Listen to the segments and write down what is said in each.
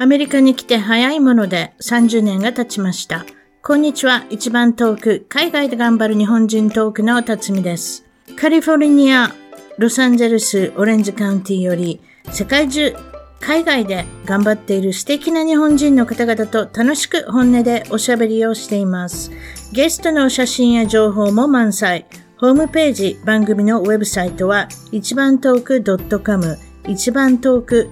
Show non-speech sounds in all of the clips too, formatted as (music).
アメリカに来て早いもので30年が経ちました。こんにちは。一番遠く、海外で頑張る日本人トークの辰巳です。カリフォルニア、ロサンゼルス、オレンジカウンティより、世界中、海外で頑張っている素敵な日本人の方々と楽しく本音でおしゃべりをしています。ゲストの写真や情報も満載。ホームページ、番組のウェブサイトは、一番トーク .com、一番トーク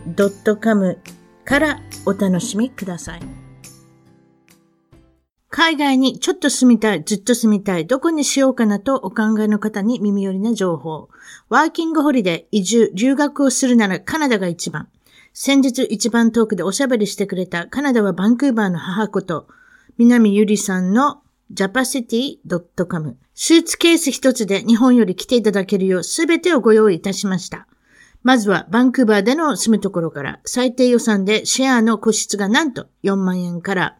.com からお楽しみください。海外にちょっと住みたい、ずっと住みたい、どこにしようかなとお考えの方に耳寄りな情報。ワーキングホリデー、移住、留学をするならカナダが一番。先日一番遠くでおしゃべりしてくれたカナダはバンクーバーの母こと、南ゆりさんの japacity.com。スーツケース一つで日本より来ていただけるようすべてをご用意いたしました。まずはバンクーバーでの住むところから最低予算でシェアの個室がなんと4万円から、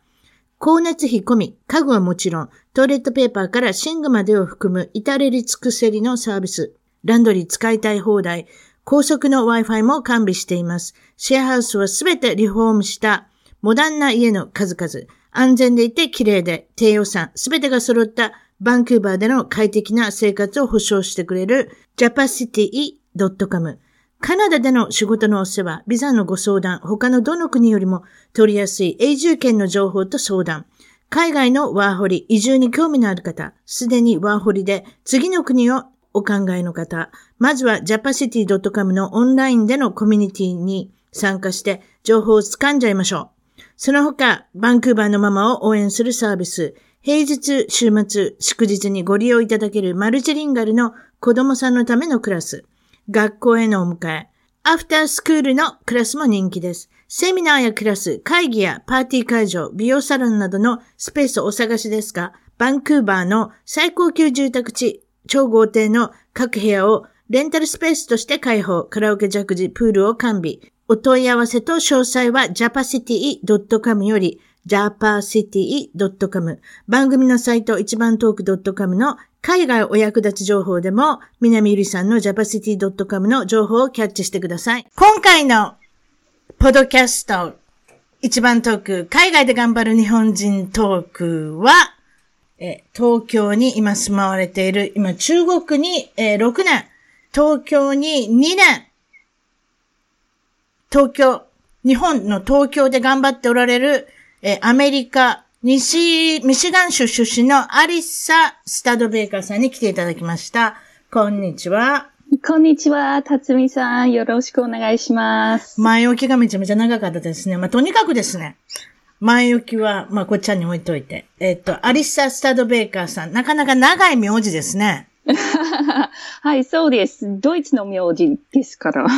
光熱費込み、家具はもちろん、トイレットペーパーから寝具までを含む至れり尽くせりのサービス。ランドリー使いたい放題、高速の Wi-Fi も完備しています。シェアハウスはすべてリフォームしたモダンな家の数々。安全でいて綺麗で低予算、すべてが揃ったバンクーバーでの快適な生活を保障してくれる japacity.com。カナダでの仕事のお世話、ビザのご相談、他のどの国よりも取りやすい永住権の情報と相談、海外のワーホリ、移住に興味のある方、すでにワーホリで次の国をお考えの方、まずは japacity.com のオンラインでのコミュニティに参加して情報を掴んじゃいましょう。その他、バンクーバーのママを応援するサービス、平日、週末、祝日にご利用いただけるマルチリンガルの子供さんのためのクラス、学校へのお迎え、アフタースクールのクラスも人気です。セミナーやクラス、会議やパーティー会場、美容サロンなどのスペースをお探しですが、バンクーバーの最高級住宅地、超豪邸の各部屋をレンタルスペースとして開放、カラオケジャグジ、プールを完備。お問い合わせと詳細は japacity.com より japacity.com 番組のサイト一番トーク .com の海外お役立ち情報でも南ゆりさんの japacity.com の情報をキャッチしてください。今回のポドキャスト一番トーク海外で頑張る日本人トークはえ東京に今住まわれている、今中国に、え6年、東京に2年、東京、日本の東京で頑張っておられるえアメリカ、西、ミシガン州出身のアリサ・スタドベーカーさんに来ていただきました。こんにちは。こんにちは、辰巳さん。よろしくお願いします。前置きがめちゃめちゃ長かったですね。まあ、とにかくですね。前置きは、まあ、こっちゃんに置いといて。えっと、アリサ・スタドベーカーさん。なかなか長い名字ですね。(laughs) はい、そうです。ドイツの名字ですから。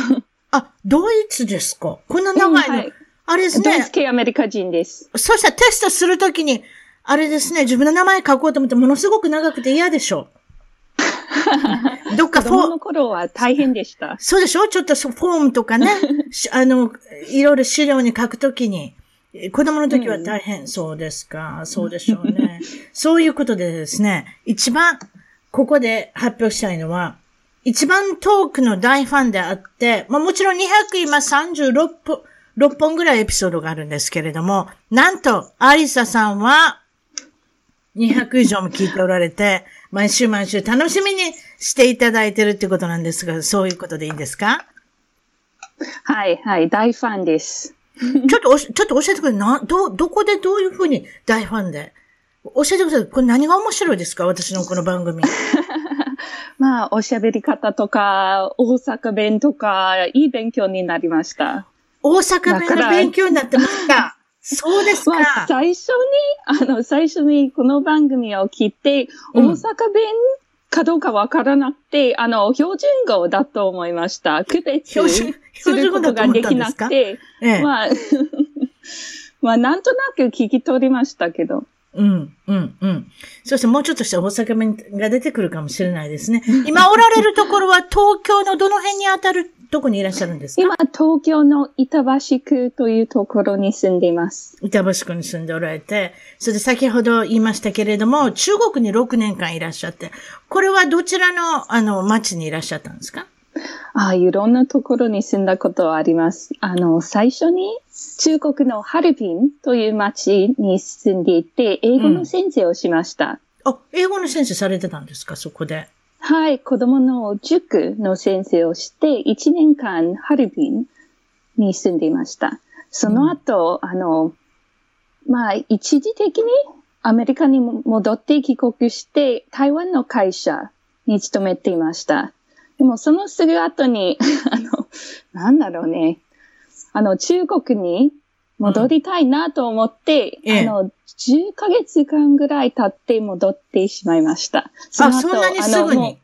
あ、ドイツですか？こんな長いの、うんはいあれですね。ドイツ系アメリカ人です。そしたらテストするときに、あれですね、自分の名前書こうと思ってものすごく長くて嫌でしょ。どっかフォーム。の頃は大変でした。そうでしょ？ちょっとフォームとかね、(laughs) あの、いろいろ資料に書くときに、子供の時は大変、うん、そうですか、そうでしょうね。そういうことでですね、一番、ここで発表したいのは、一番トークの大ファンであって、まあもちろん200今36分、6本ぐらいエピソードがあるんですけれども、なんと、アリサさんは、200以上も聞いておられて、毎週毎週楽しみにしていただいてるってことなんですが、そういうことでいいんですか？はい、はい、大ファンです。ちょっとちょっと教えてくれ。な、ど、どこでどういうふうに大ファンで？教えてください。これ何が面白いですか？私のこの番組。(laughs) まあ、おしゃべり方とか、大阪弁とか、いい勉強になりました。大阪弁の勉強になってました。そうですか。まあ、最初に、あの、最初にこの番組を聞いて、大阪弁かどうかわからなくて、あの、標準語だと思いました。区別することができなくて、ええ、まあ、(laughs) まあ、なんとなく聞き取りましたけど。うん、うん、うん。そしてもうちょっとした大阪弁が出てくるかもしれないですね。今おられるところは東京のどの辺に当たるどこにいらっしゃるんですか？今、東京の板橋区というところに住んでいます。板橋区に住んでおられて、それで先ほど言いましたけれども、中国に6年間いらっしゃって、これはどちらの、あの、町にいらっしゃったんですか？あいろんなところに住んだことはあります。あの、最初に中国のハルビンという町に住んでいて、英語の先生をしました。うん、あ、英語の先生されてたんですか、そこで。はい、子供の塾の先生をして、1年間ハルビンに住んでいました。その後、うん、あの、まあ、一時的にアメリカに戻って帰国して、台湾の会社に勤めていました。でもそのすぐ後に、(laughs) あの、なんだろうね。あの、中国に戻りたいなと思って、うん、あの、10ヶ月間ぐらい経って戻ってしまいました。そあ、そんなにすぐに？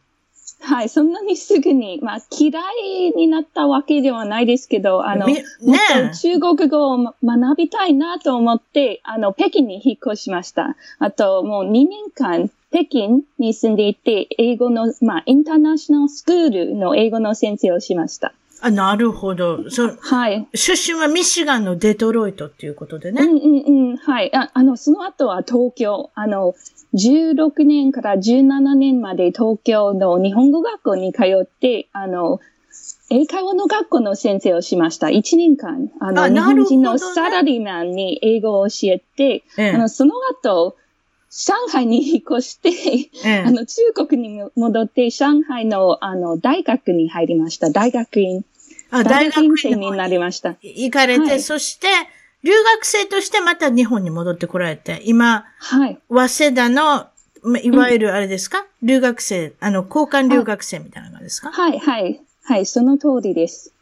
はい、そんなにすぐに、まあ、嫌いになったわけではないですけど、あの、ね、もっと中国語を学びたいなと思って、あの、北京に引っ越しました。あと、もう2年間、北京に住んでいて、英語の、まあ、インターナショナルスクールの英語の先生をしました。あ、なるほど。そはい。出身はミシガンのデトロイトっていうことでね。うんうんうん。はい。ああの、その後は東京。あの、16年から17年まで東京の日本語学校に通って、あの、英会話の学校の先生をしました。1年間。あの、あ日本人のサラリーマンに英語を教えて、ええ、あの、その後、上海に引っ越して、ええ、あの、中国に戻って、上海の、あの、大学に入りました。大学院。あ、大学院生になりました。行かれて、はい、そして、留学生としてまた日本に戻ってこられて、今、はい。早稲田の、いわゆるあれですか、うん、留学生、あの、交換留学生みたいなのですか？はい、はい。はい、その通りです。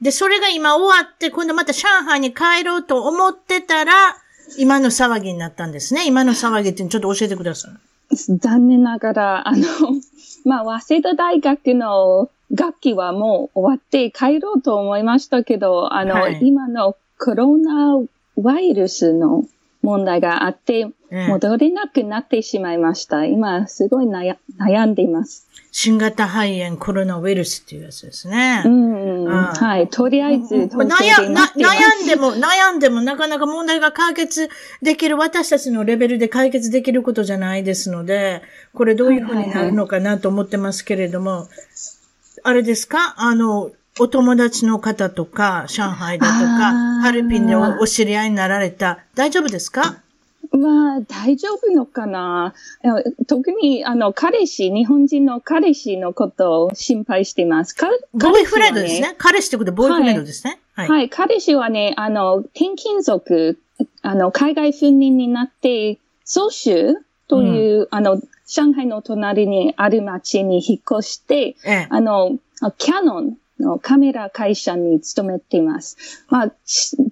で、それが今終わって、今度また上海に帰ろうと思ってたら、今の騒ぎになったんですね。今の騒ぎってちょっと教えてください。残念ながら、あの、(laughs) まあ、早稲田大学の学期はもう終わって帰ろうと思いましたけど、あの、はい、今のコロナウイルスの問題があって、戻れなくなってしまいました。今、すごい悩んでいます。新型肺炎コロナウイルスっていうやつですね。うん、はい。とりあえず、悩んでも、悩んでもなかなか問題が解決できる、私たちのレベルで解決できることじゃないですので、これどういうふうになるのかなと思ってますけれども、あれですか？あの、お友達の方とか、上海だとか、ハルピンでお知り合いになられた、大丈夫ですか？まあ、大丈夫のかな特に、あの、彼氏、日本人の彼氏のことを心配しています。ボーイフレンドですね。彼氏ってことはボーイフレンドですね。はい。はい、彼氏はね、あの、転勤族、あの、海外赴任になって、蘇州という、うん、あの、上海の隣にある町に引っ越して、ええ、あの、キャノンのカメラ会社に勤めています。まあ、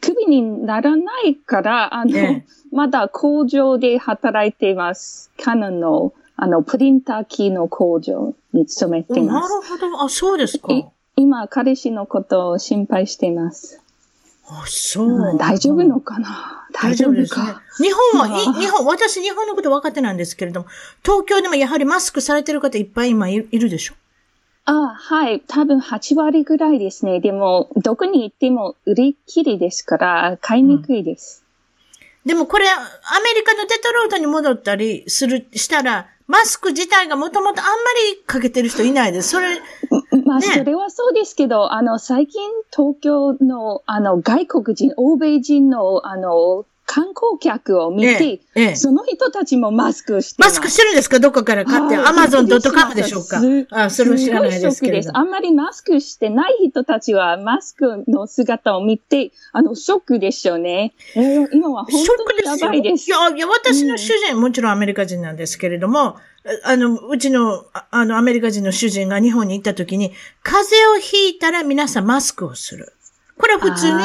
クビにならないから、あの、ええ、まだ工場で働いています。キャノンの、あの、プリンター機の工場に勤めています。なるほど。あ、そうですか。今、彼氏のことを心配しています。あ、そう。大丈夫のかな？大丈夫ですね。日本は、日本、私日本のこと分かってないんですけれども、東京でもやはりマスクされてる方いっぱい今いるでしょ？あはい。多分8割ぐらいですね。でも、どこに行っても売り切りですから、買いにくいです。うん、でもこれ、アメリカのデトロイトに戻ったりする、したら、マスク自体がもともとあんまりかけてる人いないです。それ、まあ、ね、それはそうですけど、あの、最近東京の、あの、外国人、欧米人の、あの、観光客を見て、ええ、その人たちもマスクしてマスクしてるんですか？どっかから買って。アマゾンドットカムでしょうか？あそれは知らないですけど。あんまりマスクしてない人たちは、マスクの姿を見て、あの、ショックでしょうね。えー、今は本当にやばいです。いや、いや、私の主人、うん、もちろんアメリカ人なんですけれども、あの、うちの、あの、アメリカ人の主人が日本に行った時に、風邪をひいたら皆さんマスクをする。これは普通に、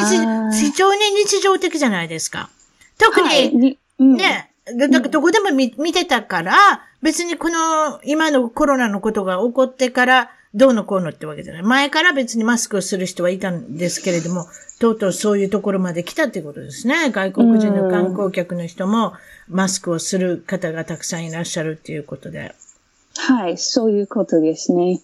非常に日常的じゃないですか。特に、はいうん、ね、だどこでも見見てたから、別にこの、今のコロナのことが起こってから、どうのこうのってわけじゃない。前から別にマスクをする人はいたんですけれども、とうとうそういうところまで来たってことですね。外国人の観光客の人もマスクをする方がたくさんいらっしゃるっていうことで。はい、そういうことですね。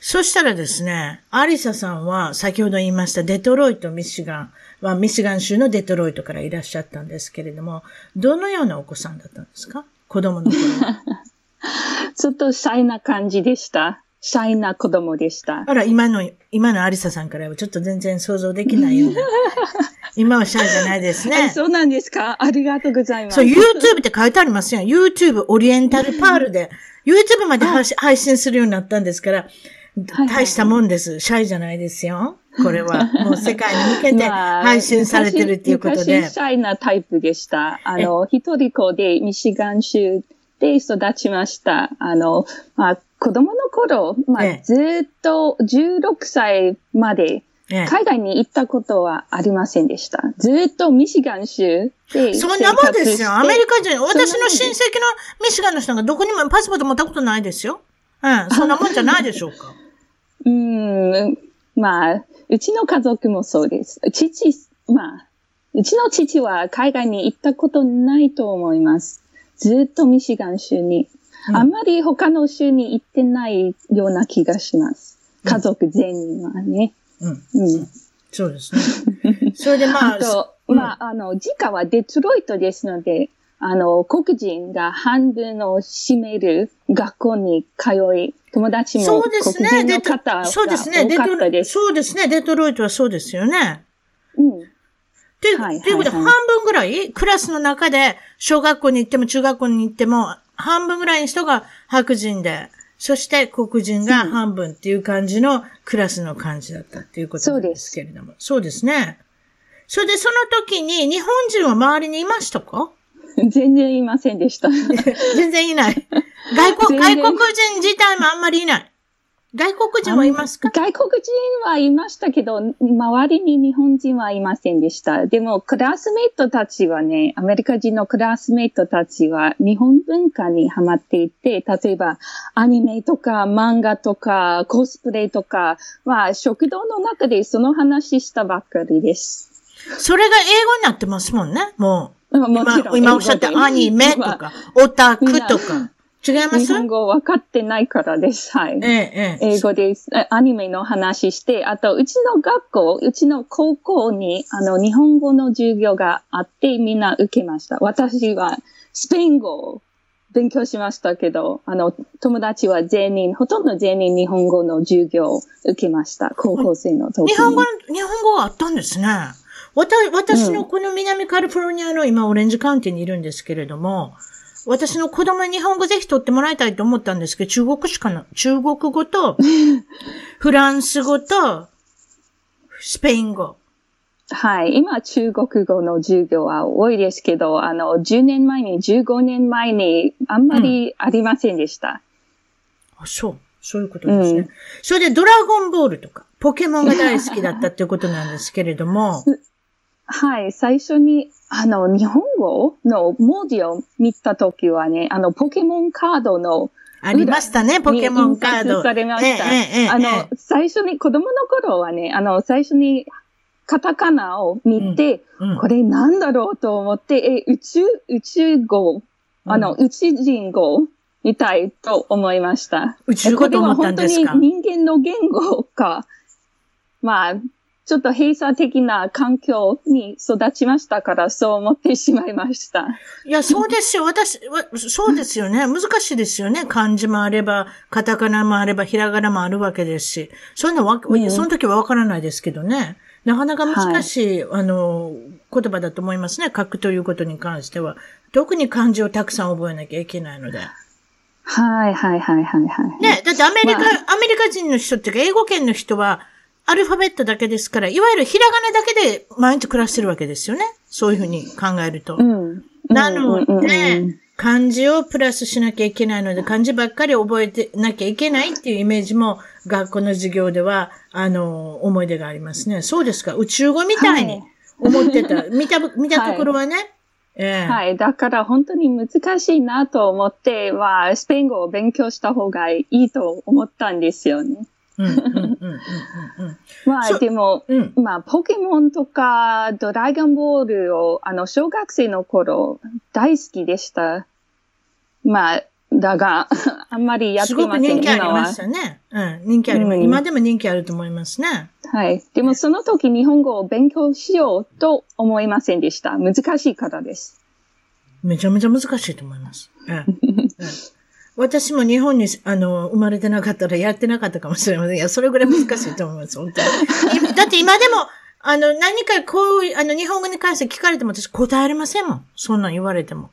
そしたらですね、アリサさんは先ほど言いましたデトロイト、ミシガンはミシガン州のデトロイトからいらっしゃったんですけれども、どのようなお子さんだったんですか？子供の頃 (laughs) ちょっとシャイな感じでした。シャイな子供でした。あら、今の、今のアリサさんからはちょっと全然想像できないような。(laughs) 今はシャイじゃないですね。そうなんですか？ありがとうございます。そう、YouTube って書いてありますよ。YouTube オリエンタルパールで、(laughs) YouTube まで配信するようになったんですから、はい大したもんです。シャイじゃないですよ。これは。(laughs) もう世界に向けてまあ配信されてるっていうことで。昔昔シャイなタイプでした。あの、一人子でミシガン州で育ちました。あの、まあ、子供の頃、まあ、ええずっと16歳までええ海外に行ったことはありませんでした。ずっとミシガン州でそんなもんですよ。アメリカ人、私の親戚のミシガンの人がどこにもパスポート持ったことないですよ。うん、そんなもんじゃないでしょうか。うーん、まあ、うちの家族もそうです。父、まあ、うちの父は海外に行ったことないと思います。ずっとミシガン州に。うんあんまり他の州に行ってないような気がします。家族全員はね。うん、うん。そうですね。それでまあ、(laughs) あと、うんまあ、あの、実家はデトロイトですので、あの、黒人が半分を占める学校に通い、友達もそうです黒ね。人の方がそうですね。多デトロかったです。そうですね。デトロイトはそうですよね。うん。で、はいということで、はい半分ぐらい、クラスの中で、小学校に行っても中学校に行っても、半分ぐらいの人が白人で、そして黒人が半分っていう感じのクラスの感じだったっていうことですけれども。そうですね。それで、その時に、日本人は周りにいましたか？(laughs) 全然いませんでした。(laughs) 全然いない。外国、外国人自体もあんまりいない。外国人はいますか？外国人はいましたけど、周りに日本人はいませんでした。でも、クラスメイトたちはね、アメリカ人のクラスメイトたちは日本文化にハマっていて、例えばアニメとか漫画とかコスプレとかは食堂の中でその話したばっかりです。それが英語になってますもんね、もう。もちろん今今おっしゃったアニメとか、オタクとか。違います？日本語分かってないからです。はい。ええ、ええ。英語です。あアニメの話して、あと、うちの学校、うちの高校に、あの、日本語の授業があって、みんな受けました。私は、スペイン語を勉強しましたけど、あの、友達は全員、ほとんど全員日本語の授業を受けました。高校生の時に。日本語、日本語があったんですね。わた、私のこの南カリフォルニアの今オレンジカウンティにいるんですけれども、私の子供に日本語ぜひ取ってもらいたいと思ったんですけど、中国しかな、中国語と、(laughs) フランス語と、スペイン語。はい。今、中国語の授業は多いですけど、あの、10年前に、15年前に、あんまりありませんでした。あ、そう。そういうことですね。うんそれでドラゴンボールとか、ポケモンが大好きだったっていうことなんですけれども、(laughs) はい。最初に、あの、日本語の文字を見たときはね、あの、ポケモンカードのありましたね、ポケモンカード。されました。えええあの、最初に、子供の頃はね、あの、最初に、カタカナを見て、うんこれなんだろうと思って、え、宇宙、宇宙語、あの、宇宙人語みたいと思いました。宇宙語と思ったんですか？これは本当に人間の言語か、まあ、ちょっと閉鎖的な環境に育ちましたから、そう思ってしまいました。いや、そうですよ。私、わそうですよね。難しいですよね。漢字もあれば、カタカナもあれば、ひらがなもあるわけですし。そういうのわ、うんその時はわからないですけどね。なかなか難しい、あの、言葉だと思いますね。書くということに関しては。特に漢字をたくさん覚えなきゃいけないので。はい、はい、はい、はい、はい。ね、だってアメリカ、まアメリカ人の人っていうか、英語圏の人は、アルファベットだけですから、いわゆるひらがなだけで毎日暮らしてるわけですよね。そういうふうに考えると。うん。なのでうん、漢字をプラスしなきゃいけないので、漢字ばっかり覚えてなきゃいけないっていうイメージも、学校の授業では、あの、思い出がありますね。そうですか。宇宙語みたいに思ってた。(laughs) 見た、見たところはね。ええはい。だから本当に難しいなと思って、は、スペイン語を勉強した方がいいと思ったんですよね。うん、うん、うん、うん、うん。まあ、でも、うん。まあ、ポケモンとか、ドラゴンボールを、あの、小学生の頃、大好きでした。まあ、だが、(laughs) あんまりやってすごくません、人気ありまし。たね。うん、人気あります。うん今でも人気あると思いますね。はい。でも、その時日本語を勉強しようと思いませんでした。難しいからです。めちゃめちゃ難しいと思います。ええええ私も日本に、あの、生まれてなかったらやってなかったかもしれません。いや、それぐらい難しいと思います、本当に。だって今でも、あの、何かこう、あの、日本語に関して聞かれても私答えられませんもん。そんなん言われても。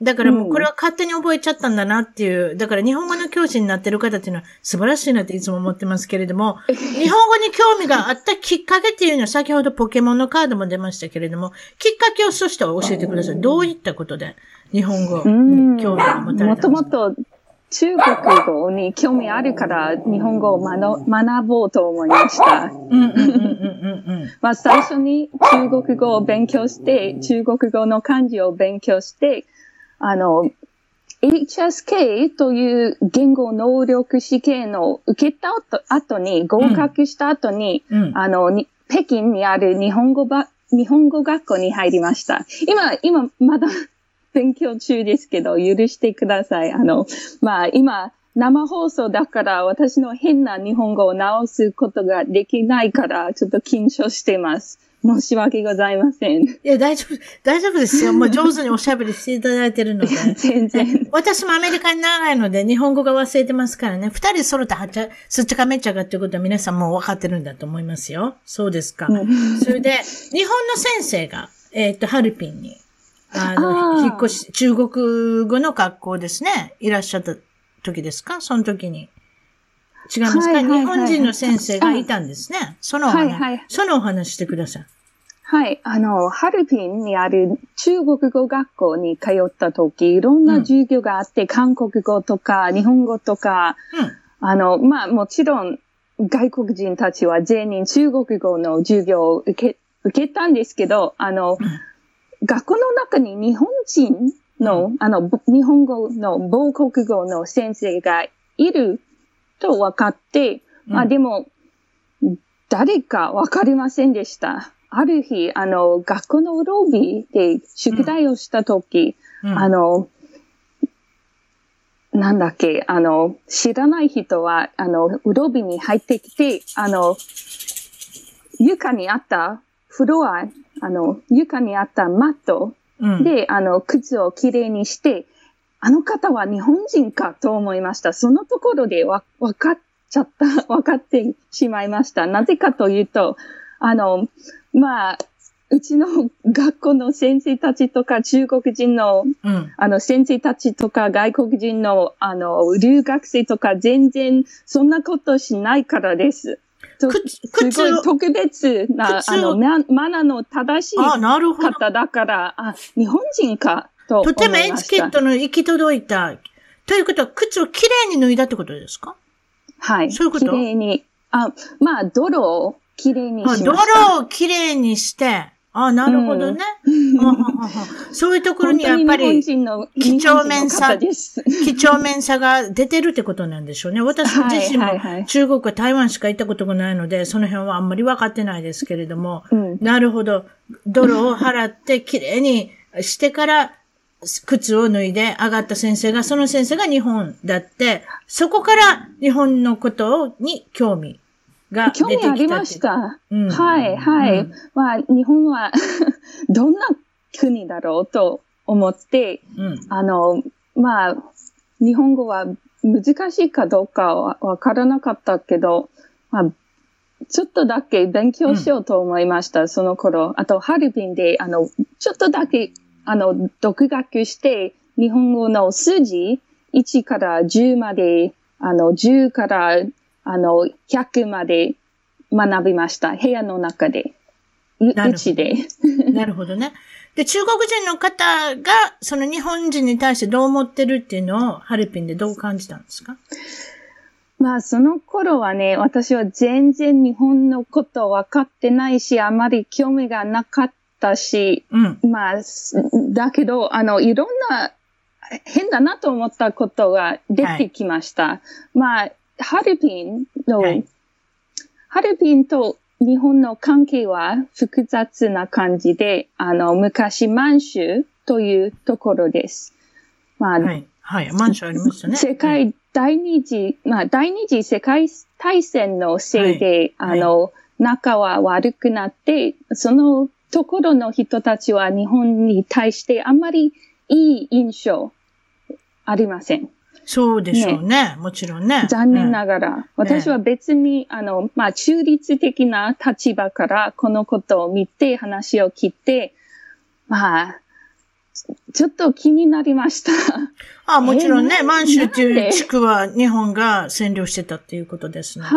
だからもうこれは勝手に覚えちゃったんだなっていう、だから日本語の教師になってる方っていうのは素晴らしいなっていつも思ってますけれども、日本語に興味があったきっかけっていうのは先ほどポケモンのカードも出ましたけれども、きっかけをそしては教えてください。どういったことで日本語に興味を持たれたんですかもともと中国語に興味あるから日本語を学ぼうと思いました。まあ最初に中国語を勉強して、中国語の漢字を勉強して、あの、HSK という言語能力試験を受けた後に、合格した後に、うん、あの、北京にある日本語ば、日本語学校に入りました。今、今、まだ勉強中ですけど、許してください。あの、まあ、今、生放送だから私の変な日本語を直すことができないから、ちょっと緊張してます。申し訳ございません。いや、大丈夫、大丈夫ですよ。もう上手におしゃべりしていただいてるので。(laughs) 全然。私もアメリカに長いので、日本語が忘れてますからね。二人揃ってはっちゃ、すっちゃかめっちゃかっていうことは皆さんもう分かってるんだと思いますよ。そうですか。それで、日本の先生が、えっ、と、ハルピンに、あの、引っ越し、中国語の学校ですね。いらっしゃった時ですか？その時に。違いますか、はいはいはい、日本人の先生がいたんですね。そのお話、はいはい、そのお話してください。はい。あの、ハルピンにある中国語学校に通った時、いろんな授業があって、うん、韓国語とか日本語とか、うん、あの、まあ、もちろん外国人たちは全員中国語の授業を受け、受けたんですけど、あの、うん学校の中に日本人の、あの、日本語の母国語の先生がいると分かって、まあでも、誰か分かりませんでした。ある日、あの、学校のロビーで宿題をしたとき、うん、あの、なんだっけ、あの、知らない人は、あの、ロビーに入ってきて、あの、床にあったフロアあの、床にあったマットで、うん、あの、靴をきれいにして、あの方は日本人かと思いました。そのところでわ、わかっちゃった、(laughs) わかってしまいました。なぜかというと、あの、まあ、うちの学校の先生たちとか中国人の、うん、あの先生たちとか外国人のあの留学生とか全然そんなことしないからです。すごい特別な、あの、マナの正しい方だから、あ日本人かととてもエチケットの行き届いた。ということは、靴をきれいに脱いだってことですか？はい。そういうこと？きれいに。あ、まあ、泥をきれいにしました。泥をきれいにして、あなるほどね。そういうところにやっぱり、几帳面さ、几帳面さが出てるってことなんでしょうね。私自身も中国は台湾しか行ったことがないので、その辺はあんまり分かってないですけれども、うん、なるほど。泥を払ってきれいにしてから、靴を脱いで上がった先生が、その先生が日本だって、そこから日本のことに興味が興味ありました。うん、はい、はい。うん、まあ、日本は (laughs) どんな国だろうと思って、うん、あの、まあ、日本語は難しいかどうかはわからなかったけど、まあ、ちょっとだけ勉強しようと思いました、うん、その頃。あと、ハルビンで、あの、ちょっとだけ、あの、独学して、日本語の数字、1から10まで、あの、10からあの、100まで学びました。部屋の中で。うちで。(laughs) (laughs) なるほどね。で、中国人の方が、その日本人に対してどう思ってるっていうのを、ハルピンでどう感じたんですか？まあ、その頃はね、私は全然日本のこと分かってないし、あまり興味がなかったし、うん、まあ、だけど、あの、いろんな変だなと思ったことが出てきました。はい、まあ、ハルピンの、はい、ハルピンと日本の関係は複雑な感じで、あの、昔満州というところです。まあ、はい、はい、満州ありましたね。世界第二次、まあ、第二次世界大戦のせいで、はい、あの、仲は悪くなって、そのところの人たちは日本に対してあんまりいい印象ありません。そうでしょうね。もちろんね。残念ながら。私は別に、あの、まあ、中立的な立場からこのことを見て、話を聞いて、まあ、ちょっと気になりました。(laughs) あもちろんね、満州っていう地区は日本が占領してたっていうことですので、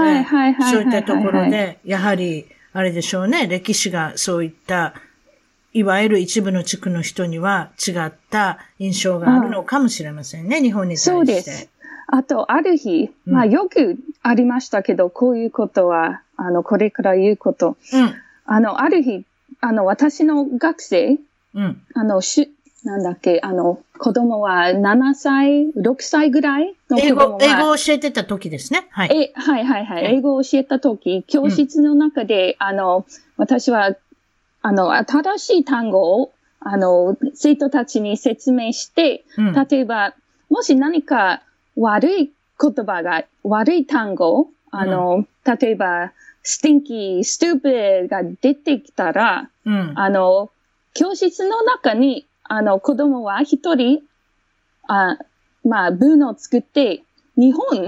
そういったところで、やはり、あれでしょうね、歴史がそういった、いわゆる一部の地区の人には違った印象があるのかもしれませんね、日本に対して。そうです。あと、ある日、まあよくありましたけど、こういうことは、あの、これから言うこと。うん、あの、ある日、あの、私の学生、うん、あの、しなんだっけ、あの、子供は7歳、6歳ぐらいの子供英語、英語を教えてた時ですね。はい。え、はいはいはい。英語を教えた時、教室の中で、うん、あの、私は、あの、新しい単語を、あの、生徒たちに説明して、うん、例えば、もし何か悪い言葉が、悪い単語、あの、うん、例えば、stinky, stupid が出てきたら、あの、教室の中にあの、子供は一人、あまあ、文を作って、日本、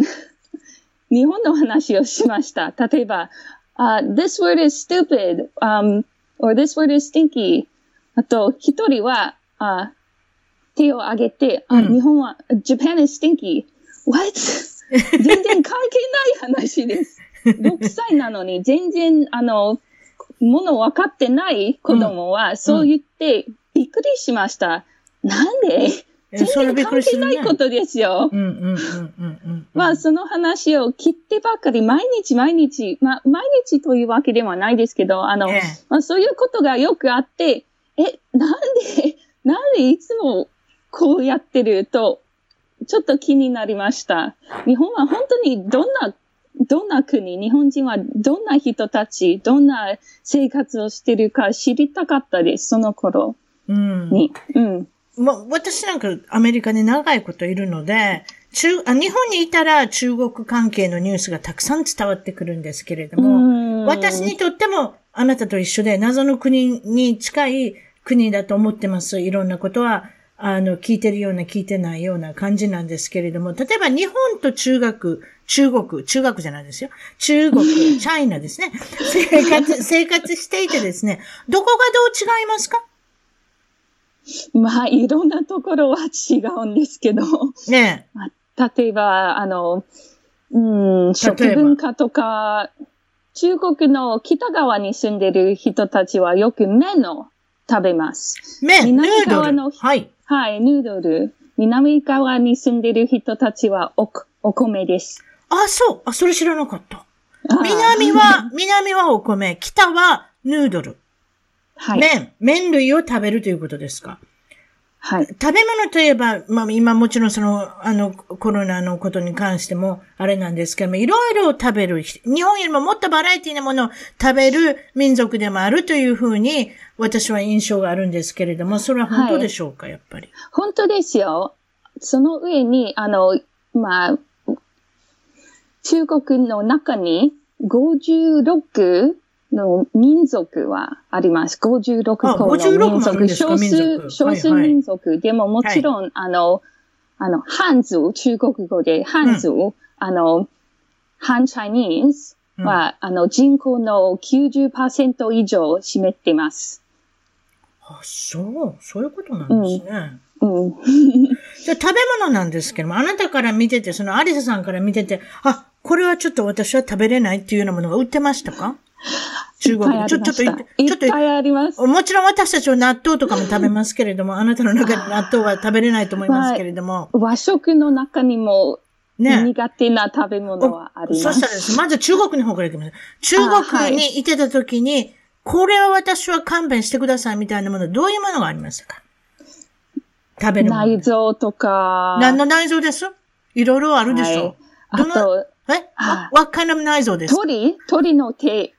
日本の話をしました。例えば、uh, this word is stupid, um, or this word is stinky. あと、一人は、uh, 手を挙げて、あ、日本は、Japan is stinky. What? (laughs) 全然関係ない話です。(laughs) 6歳なのに全然、あの、もの分かってない子供は、そう言って、びっくりしました。なんで？全然関係ないことですよ。まあ、その話を切ってばかり、毎日毎日、まあ、毎日というわけではないですけど、あの、ええ、まあ、そういうことがよくあって、え、なんで、(laughs) なんでいつもこうやってると、ちょっと気になりました。日本は本当にどんな、どんな国、日本人はどんな人たち、どんな生活をしてるか知りたかったです、その頃。に。うん。まあ、私なんかアメリカに長いこといるので、中あ日本にいたら中国関係のニュースがたくさん伝わってくるんですけれども、私にとってもあなたと一緒で謎の国に近い国だと思ってます。いろんなことは、あの、聞いてるような聞いてないような感じなんですけれども、例えば日本と中学、中国、中学じゃないですよ。中国、(laughs) チャイナですね。生活、生活していてですね、どこがどう違いますか？まあ、いろんなところは違うんですけど。ねまあ、例えば、あの、うん、食文化とか、中国の北側に住んでる人たちはよく麺を食べます。麺、南側の、はい。はい、ヌードル。南側に住んでる人たちはおお米です。あ、そう。あ、それ知らなかった。南は、南はお米、北はヌードル。はい。麺、麺類を食べるということですか？はい。食べ物といえば、まあ今もちろんその、あの、コロナのことに関しても、あれなんですけども、いろいろ食べる、日本よりももっとバラエティなものを食べる民族でもあるというふうに、私は印象があるんですけれども、それは本当でしょうか、はい、やっぱり？本当ですよ。その上に、あの、まあ、中国の中に56の民族はあります。56個の民族。少数、少数民族。はいはい、でももちろん、はい、あの、あの、漢族、中国語で漢族、うん、あの、ハンチャイニーズは、うん、あの、人口の90%以上を占めてます。あ、そう。そういうことなんですね。うん。うん、(laughs) じゃ食べ物なんですけども、あなたから見てて、そのアリサさんから見てて、あ、これはちょっと私は食べれないっていうようなものが売ってましたか？中国で。ちょ、ちょっとちょっと。いっぱいあります。もちろん私たちは納豆とかも食べますけれども、あなたの中で納豆は食べれないと思いますけれども。和食の中にも、ね。苦手な食べ物はあります。そしたらですまず中国の方からいきます。中国にいてた時に、はい、これは私は勘弁してくださいみたいなもの、どういうものがありましたか？食べるもの。内臓とか。何の内臓です？いろいろあるでしょ、はい、あと、え ?What kind of 内臓です鳥？鳥の手。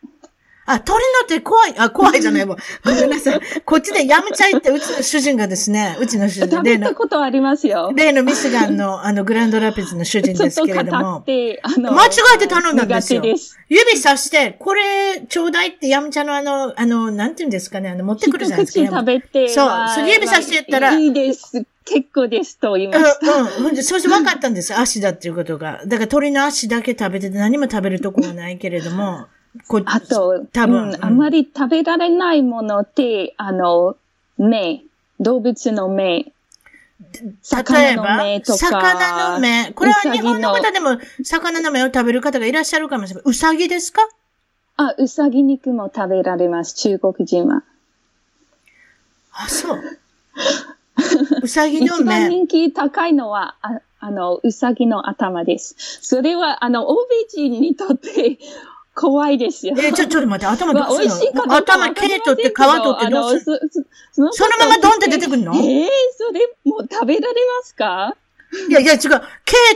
あ、鳥のって怖い。あ、怖いじゃないもん。ごめんなさい。こっちでやめちゃいって、うちの主人がですね、うちの主人、食べたことありますよ。例のミシガンの、あの、グランドラピッツの主人ですけれども。(laughs) 間違えて頼んだんですよ。す指さして、これ、ちょうだいって、やむちゃのあの、あの、なんて言うんですかね、あの、持ってくるじゃないですか。口食べて。そう。それ指さして言ったら。いいです。結構ですと言いました。うん、うん。そして分かったんです。足だっていうことが。だから鳥の足だけ食べてて何も食べるとこはないけれども。こあと、多分、うん、あまり食べられないものって、あの、目、動物の目、魚の目とか。魚の目。これは日本の方でも魚の目を食べる方がいらっしゃるかもしれない。うさぎですか？あ、うさぎ肉も食べられます、中国人は。あ、そう。(laughs) うさぎの目。一番人気高いのは、ああの、うさぎの頭です。それは、あの、欧米人にとって怖いですよ。えちょ、ちょっと待って、頭どうするの、まあ、頭、毛取って皮取ってどうする？そのままドンって出てくるの？ええー、それ、もう食べられますか？いやいや、違う。毛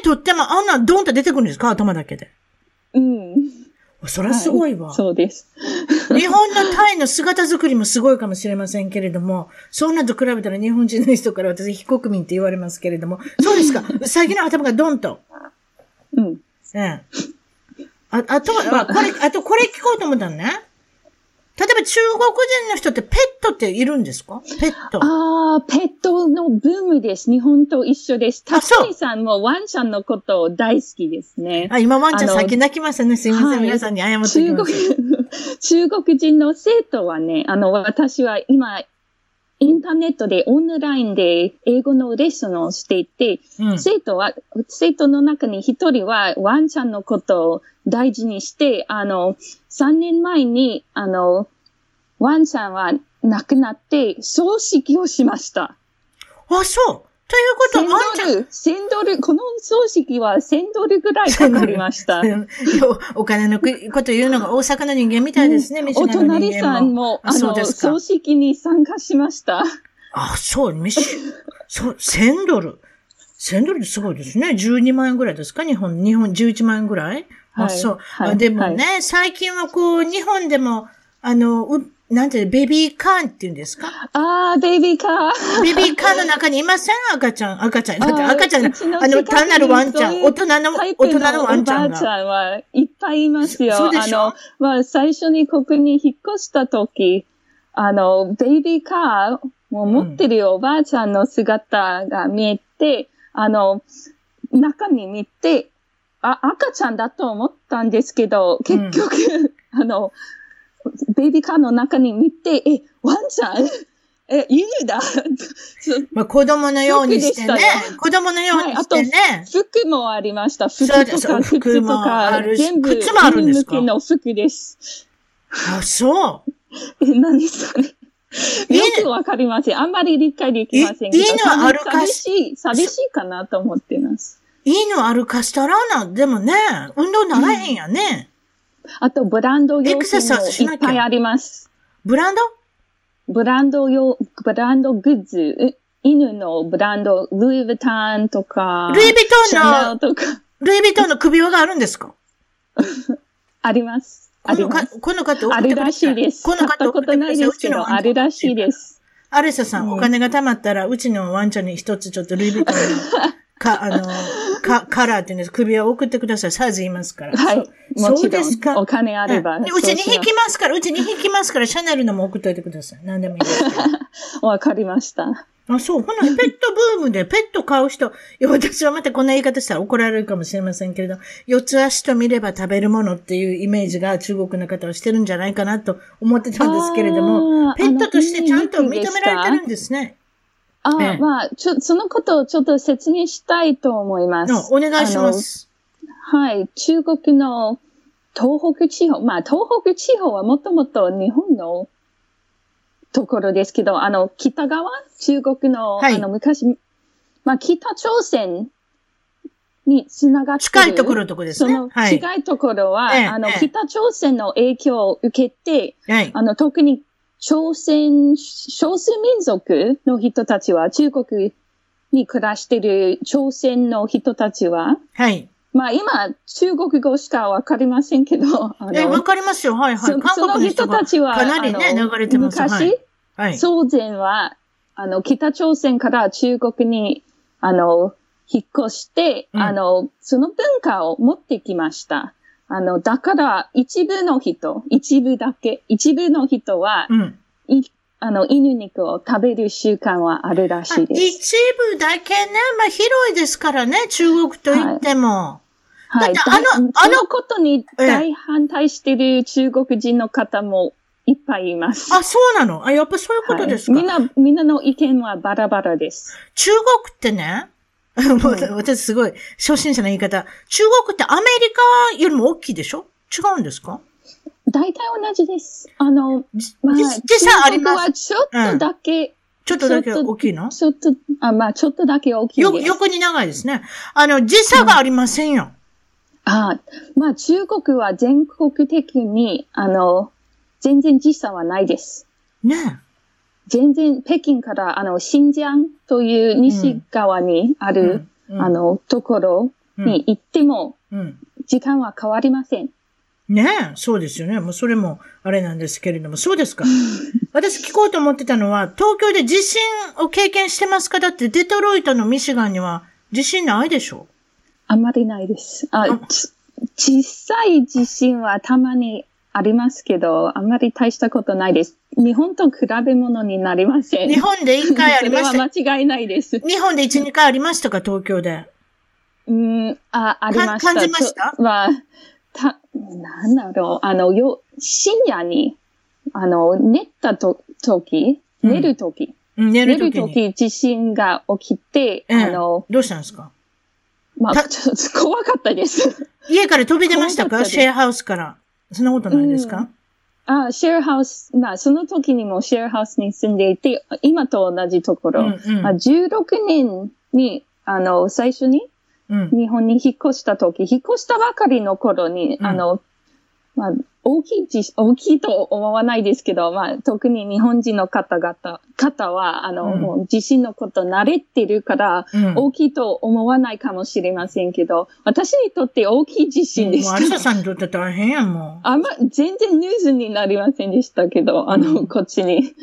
取ってもあんなドンって出てくるんですか？頭だけで。うん。それはすごいわ、はい、そうです。日本のタイの姿作りもすごいかもしれませんけれども、そんなと比べたら日本人の人から私非国民って言われますけれども、そうですか？うさぎの頭がドンと。うん。ええ。あ、あと、あ、これ、あとこれ聞こうと思ったのね。例えば中国人の人ってペットっているんですか？ペット。ああ、ペットのブームです。日本と一緒です。タクニさんもワンちゃんのこと大好きですね。あ、今ワンちゃん先泣きましたね。すいません。はい、皆さんに謝って中国、(laughs) 中国人の生徒はね、あの、私は今、インターネットでオンラインで英語のレッスンをしていて、うん、生徒は、生徒の中に一人はワンちゃんのことを大事にして、あの、3年前に、あの、ワンちゃんは亡くなって葬式をしました。あ、そうということは、1000ドル、1000ドル、この葬式は1000ドルぐらいかかりました。(laughs) お金のこと言うのが大阪の人間みたいですね、お隣さんも、あの、葬式に参加しました。あ、そう、そう、1000ドル。1000ドルってすごいですね。12万円ぐらいですか？日本、日本11万円ぐらい？あ、そう。はい、でもね、はい、最近はこう、日本でも、あの、うなんていうベビーカーンって言うんですか？ああ、ベビーカー。ベビーカーの中にいません？赤ちゃん、赤ちゃん。だって赤ちゃん、あの、単なるワンちゃん、大人の、大人のワンちゃんが。おばあちゃんはいっぱいいますよ。そうでしょ？あの、まあ、最初にここに引っ越した時、あの、ベビーカーを持ってるおばあちゃんの姿が見えて、うん、あの、中に見て、あ、赤ちゃんだと思ったんですけど、結局、うん、(laughs) あの、ベビーカーの中に見て、え、ワンちゃん？え、犬だ？まあ、子供のようにしてね。子供のようにしてね。はい、あと、服もありました。服とか靴とか、全部、靴もあるんですか？の服です。あ、そう。え、何それ？よくわかりません。あんまり理解できませんけど。犬歩かし、寂しい、寂しいかなと思ってます。犬歩かしたらな、でもね、運動ならへんやね。あと、ブランド用品もいっぱいあります。ブランド？ブランド用、ブランドグッズ。犬のブランド、ルイ・ヴィタンとか、ルイ・ヴィトンの、とかルイ・ヴィトンの首輪があるんですか？(laughs) あります。あります。この方、あるらしいです。この方、ことないですけど、あるらしいです。アレサさん、お金が貯まったら、うちのワンちゃんに一つちょっとルイ・ヴィトンのか、あの、か、カラーっていうんです。首輪を送ってください。サイズ言いますから。はい。そうですか。お金あれば。うちに引きますから、うちに引きますから、シャネルのも送っといてください。何でもいいです。(laughs) わかりました。あ、そう。このペットブームでペット飼う人、いや、私はまたこんな言い方したら怒られるかもしれませんけれど、四つ足と見れば食べるものっていうイメージが中国の方はしてるんじゃないかなと思ってたんですけれども、ペットとしてちゃんと認められてるんですね。あ、ええ、まあ、ちょ、そのことをちょっと説明したいと思います。お願いします。はい。中国の東北地方、まあ、東北地方はもともと日本のところですけど、あの、北側、中国の、はい、あの、昔、まあ、北朝鮮につながってる。近いところとこですね。その近いところは、はい、あの、北朝鮮の影響を受けて、はい、あの、特に朝鮮、少数民族の人たちは、中国に暮らしている朝鮮の人たちは、はい。まあ今、中国語しかわかりませんけど、あえ、わの、かりますよ。はいはい。そ韓国の人たちは、かなりね、流れてます。は昔、い。はい。宗前は、あの、北朝鮮から中国に、あの、引っ越して、うんあの、その文化を持ってきました。あの、だから、一部の人、一部だけ、一部の人は、うん。いあの、犬肉を食べる習慣はあるらしいです。一部だけね、まあ広いですからね、中国と言っても。はい。だってあのだあのことに大反対している中国人の方もいっぱいいます。あ、そうなの？あ、やっぱそういうことですか、はいみんな、みんなの意見はバラバラです。中国ってね、もう (laughs) 私すごい初心者の言い方。中国ってアメリカよりも大きいでしょ？違うんですか？大体同じです。あの、まあ、じ時差あります？はちょっとだけ、ちょっとだけ大きいの？ちょっと、あまあ、ちょっとだけ大きいよ、です。横に長いですね。あの、時差がありませんよ。あまあ、中国は全国的に、あの、全然時差はないです。ね全然、北京から、あの、新疆という西側にあえ。る、うんあ、の、ところうんに行っても、うん。時間は変わりません。ねえ、そうですよね。もうそれもあれなんですけれども、そうですか。(laughs) 私聞こうと思ってたのは、東京で地震を経験してますか？だってデトロイトのミシガンには地震ないでしょあんまりないです。ああ、ち小さい地震はたまにありますけど、あんまり大したことないです。日本と比べ物になりません。日本で一回ありました。それは間違いないです。日本で一、二回ありましたか？東京で。うん、あ、ありました。感じました？ちょまあ、た、なんだろう、あの、よ、深夜に、あの、寝たと、時、うん寝る時、うん寝寝る。時、地震が起きて、ええあの、どうしたんですか？まあ、たちょっと怖かったです。家から飛び出ました怖かシェアハウスから。そんなことないですか、あ、シェアハウス、まあ、その時にもシェアハウスに住んでいて、今と同じところ、うんうん。まあ、16年に、あの、最初にうん。日本に引っ越した時、引っ越したばかりの頃に、うん。あの、まあ、大きい地、大きいと思わないですけど、まあ、特に日本人の方々、方は、あの、うんもう地震のこと慣れてるから、うん。大きいと思わないかもしれませんけど、私にとって大きい地震でもう、した。有沙さんにとって大変やん、もあんま、全然ニュースになりませんでしたけど、あの、うんこっちに。う。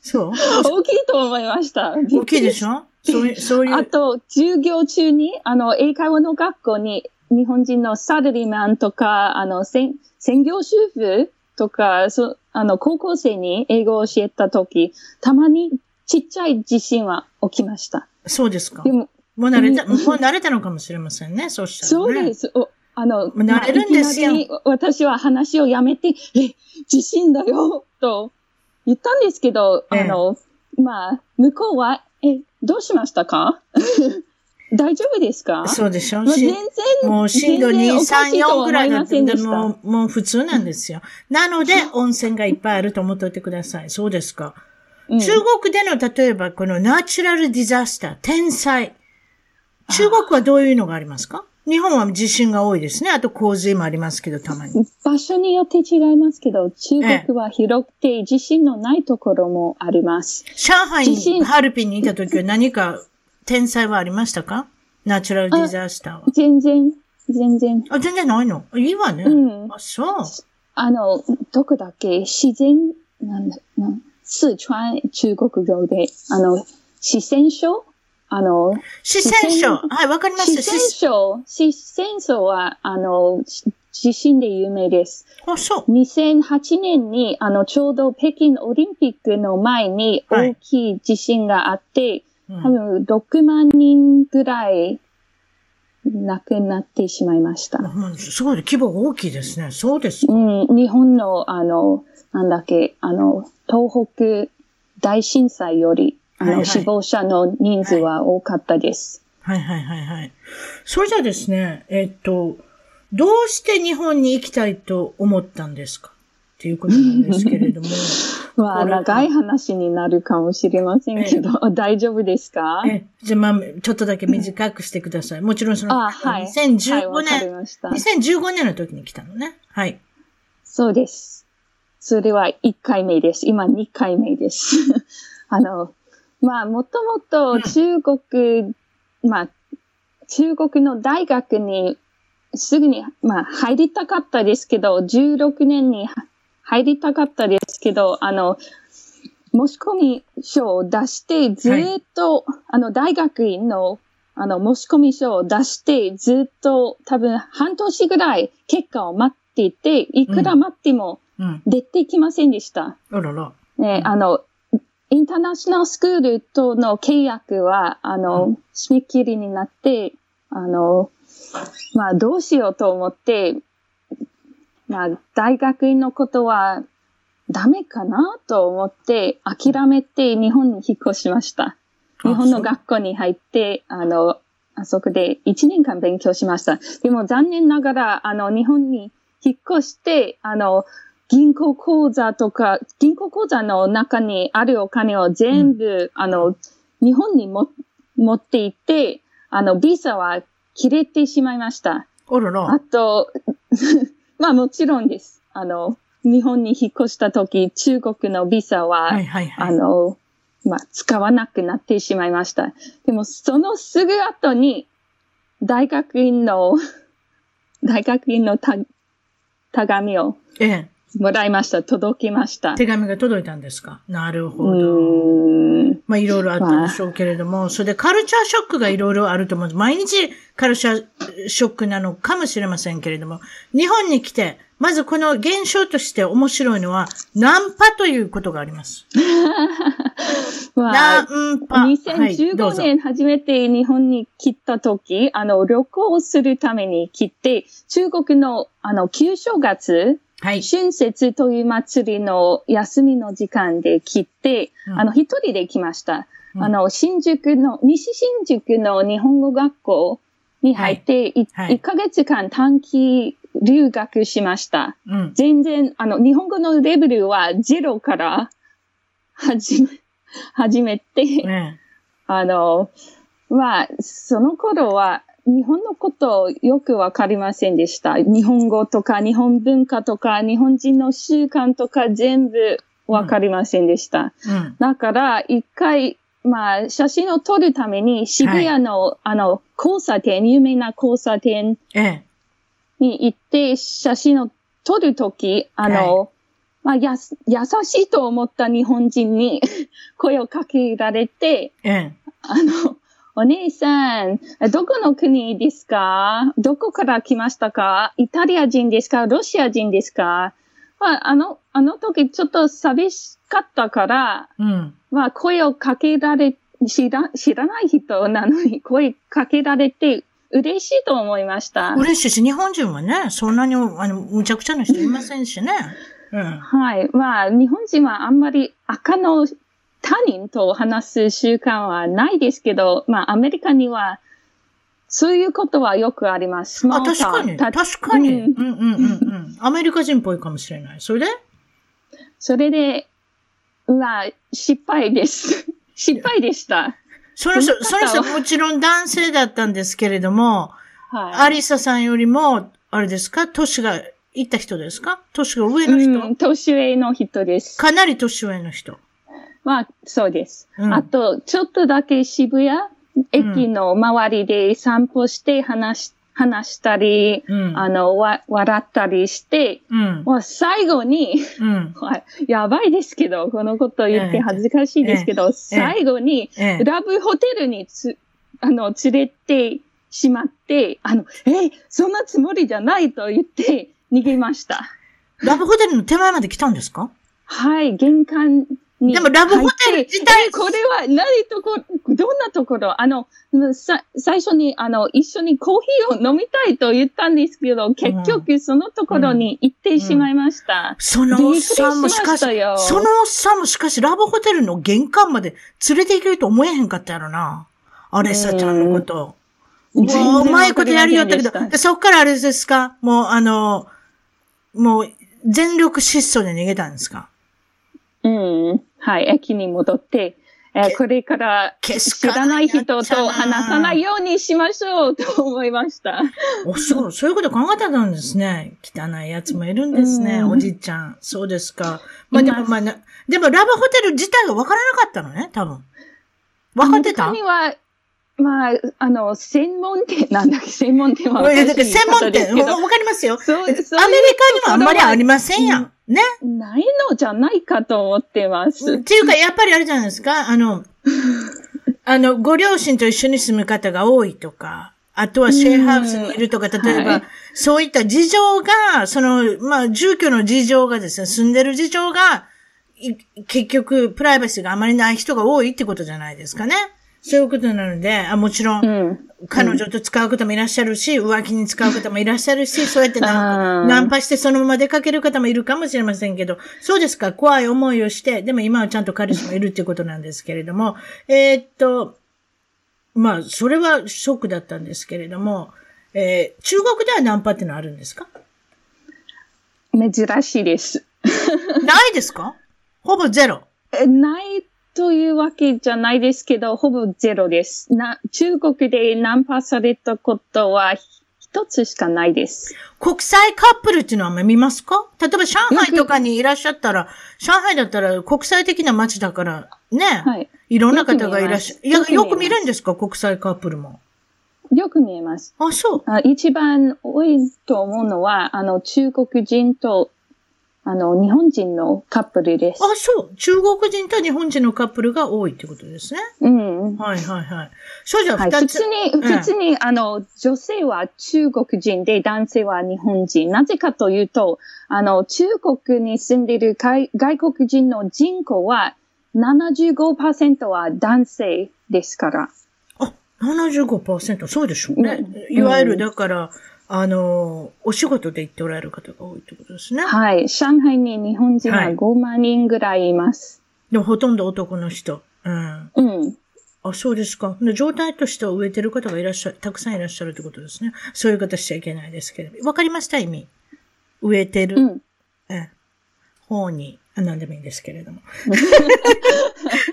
そう？大きいと思いました。大きいでしょ？そういう、そういう。あと、授業中に、あの、英会話の学校に、日本人のサラリーマンとか、あの、専専業主婦とか、そあの、高校生に英語を教えたとき、たまにちっちゃい地震は起きました。そうですかで。も、もう慣れた、うんもう慣れたのかもしれませんね。そうしたらね。そうです。おあの、う慣れるんですよ私は話をやめて、え、地震だよ、と言ったんですけど、ええあの、まあ、向こうは、え、どうしましたか？大丈夫ですか？そうでしょまあ、全し然、もう震度2、全然おかし3、4いとはぐらいだっんでもう、もう普通なんですよ。なので、温泉がいっぱいあると思っておいてください。そうですか。うん中国での、例えば、このナチュラルディザスター、天災。中国はどういうのがありますか？日本は地震が多いですね。あと洪水もありますけど、たまに。場所によって違いますけど、中国は広くて地震のないところもあります。上海に、ハルピンにいた時は何か天災はありましたか？ナチュラルディザスターは。全然、全然。あ、全然ないの？いいわね。うん。あ、そう。あの、どこだっけ？自然、なんだ、なん四川、中国語で、あの、四川省？あの、四川省。はい、わかりま四した。川省、四川省は、あの、し地震で有名です。あ、そう。2008年に、あの、ちょうど北京オリンピックの前にはい大きい地震があって、うん多分6万人ぐらい亡くなってしまいました。うんすごい、規模が大きいですね。そうですか。うん、日本の、あの、なんだっけ、あの、東北大震災より、あの、はいはい死亡者の人数は多かったです。はいはいはいはい。それじゃあですね、えっと、どうして日本に行きたいと思ったんですか？っていうことなんですけれども。(laughs) まあ、長い話になるかもしれませんけど、大丈夫ですか？え、じゃあまあ、ちょっとだけ短くしてください。もちろんその、あはいはい、2015わかり年、ました。2015年の時に来たのね。はい。そうです。それは1回目です。今2回目です。(laughs) あの、まあ、もともと中国、まあ、中国の大学にすぐに、まあ、入りたかったですけど、16年に入りたかったですけど、あの、申し込み書を出して、ずっと、はい、あの、大学院の、あの、申し込み書を出して、ずっと多分半年ぐらい結果を待っていて、いくら待っても出てきませんでした。うん、あらら。ね、あの、インターナショナルスクールとの契約は、あの、うん、締め切りになって、あの、まあ、どうしようと思って、まあ、大学院のことはダメかなと思って諦めて日本に引っ越しました。日本の学校に入って、あの、あそこで1年間勉強しました。でも残念ながら、あの、日本に引っ越して、あの、銀行口座とか、銀行口座の中にあるお金を全部、うん、あの、日本にも持っていって、あの、ビザは切れてしまいました。あと、まあもちろんです。あの、日本に引っ越した時、中国のビザは、はいはいはい、あの、まあ、使わなくなってしまいました。でも、そのすぐ後に、大学院の、大学院の手紙を、ええ。もらいました。届きました。手紙が届いたんですか？なるほど。まあいろいろあったでしょうけれども、まあ、それでカルチャーショックがいろいろあると思うんです。毎日カルチャーショックなのかもしれませんけれども、日本に来て、まずこの現象として面白いのは、ナンパということがあります。(laughs) ナンパ。2015年初めて日本に来た時、あの、旅行するために来て、中国の、あの、旧正月、はい。春節という祭りの休みの時間で来て、うん、あの、一人で来ました。うん、あの、新宿の、西新宿の日本語学校に入って、はい、1ヶ月間短期留学しました。うん、全然、あの、日本語のレベルはゼロから始め、(laughs) 始めて、ね、あの、まあ、その頃は、日本のことよくわかりませんでした。日本語とか日本文化とか日本人の習慣とか全部わかりませんでした。うん。うん、だから一回、まあ写真を撮るために渋谷の、はい、あの交差点、有名な交差点に行って写真を撮るとき、あの、はい、まあや、優しいと思った日本人に (laughs) 声をかけられて、あの、お姉さん、どこの国ですか？どこから来ましたか？イタリア人ですか？ロシア人ですか？まあ、あの、あの時ちょっと寂しかったから、うん、まあ、声をかけられ、知ら、知らない人なのに (laughs) 声かけられて、嬉しいと思いました。嬉しいし、日本人はね、そんなに、あの、むちゃくちゃな人いませんしね。うん、はい。まあ、日本人はあんまり赤の他人と話す習慣はないですけど、まあ、アメリカには、そういうことはよくあります。あ、確かに。確かに。うん、うん、うんうんうんアメリカ人っぽいかもしれない。それで？それで、まあ、失敗です。失敗でした。その人、その人もちろん男性だったんですけれども、はい、アリサさんよりも、あれですか？年がいった人ですか？年が上の人、うん、年上の人です。かなり年上の人。まあ、そうです。うん、あと、ちょっとだけ渋谷駅の周りで散歩して話し、話したり、うん、あの、わ、笑ったりして、うん、もう最後に、うん、(laughs) やばいですけど、このこと言って恥ずかしいですけど、ええ、最後に、え、ラブホテルにつ、あの、連れてしまって、あの、え、そんなつもりじゃないと言って逃げました。ラブホテルの手前まで来たんですか？はい、玄関でもラブホテル自体。これは何とこ、どんなところ？あの、さ、最初に、あの、一緒にコーヒーを飲みたいと言ったんですけど、結局そのところに行ってしまいました。そのおっさんもしかし、そのおっさんもしかしラブホテルの玄関まで連れて行けると思えへんかったやろな。アレッサちゃんのこと。うわうまいことやりよったけど、でそっからあれですか？もうあの、もう全力疾走で逃げたんですか？うん。はい、駅に戻って、えー、これから知らない人と話さないようにしましょうと思いました。お、そう、そういうこと考えてたんですね。汚いやつもいるんですね、おじいちゃん。そうですか。まあでもまあ、でもラブホテル自体が分からなかったのね、多分。分かってた？には、まあ、あの、専門店、なんだっけ、専門店は。専門店、わかりますよ。そう、アメリカにはあんまりありませんやん。ね。ないのじゃないかと思ってます。っていうか、やっぱりあれじゃないですか、あの、(laughs) あの、ご両親と一緒に住む方が多いとか、あとはシェアハウスにいるとか、例えば、はい、そういった事情が、その、まあ、住居の事情がですね、住んでる事情が、結局、プライバシーがあまりない人が多いってことじゃないですかね。そういうことなので、あもちろん、うん、彼女と使う方もいらっしゃるし、浮気に使う方もいらっしゃるし、そうやってナンナンパしてそのまま出かける方もいるかもしれませんけど、そうですか、怖い思いをして、でも今はちゃんと彼氏もいるっていうことなんですけれども、えー、っと、まあ、それはショックだったんですけれども、えー、中国ではナンパってのはあるんですか？珍しいです。(laughs) ないですか？ほぼゼロ。ないというわけじゃないですけど、ほぼゼロです。な中国でナンパされたことは一つしかないです。国際カップルっていうのは見ますか？例えば上海とかにいらっしゃったら、上海だったら国際的な街だから、ね。はい。いろんな方がいらっしゃる。いや、よく見るんですか？国際カップルも。よく見えます。あ、そうあ一番多いと思うのは、あの、中国人と、あの、日本人のカップルです。あ、そう。中国人と日本人のカップルが多いってことですね。うん。はいはいはい。そうじゃ二つ、はい、普通に、普通に、あの、女性は中国人で男性は日本人。なぜかというと、あの、中国に住んでいる外国人の人口は75%は男性ですから。あ、75%、そうでしょうね。うん、いわゆる、だから、あの、お仕事で行っておられる方が多いってことですね。はい。上海に日本人は5万人ぐらいいます。はい、でもほとんど男の人。うん。うん。あ、そうですか。状態としては植えてる方がいらっしゃる、たくさんいらっしゃるってことですね。そういう方しちゃいけないですけど。わかりました意味。植えてる。うん。え、方に何でもいいんですけれども。(laughs)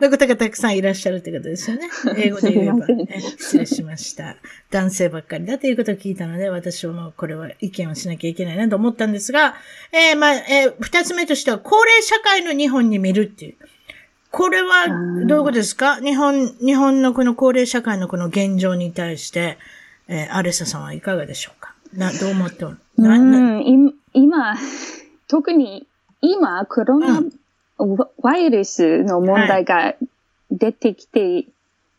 の方がたくさんいらっしゃるってことですよね。(laughs) 英語で言えば、ね、失礼しました。男性ばっかりだということを聞いたので、私はもうこれは意見をしなきゃいけないなと思ったんですが、えー、まあ、えー、二つ目としては、高齢社会の日本に見るっていう。これは、どういうことですか？日本、日本のこの高齢社会のこの現状に対して、えー、アレサさんはいかがでしょうか？な、どう思っておる？うん、今、特に今、コロナワイルスの問題が出てきて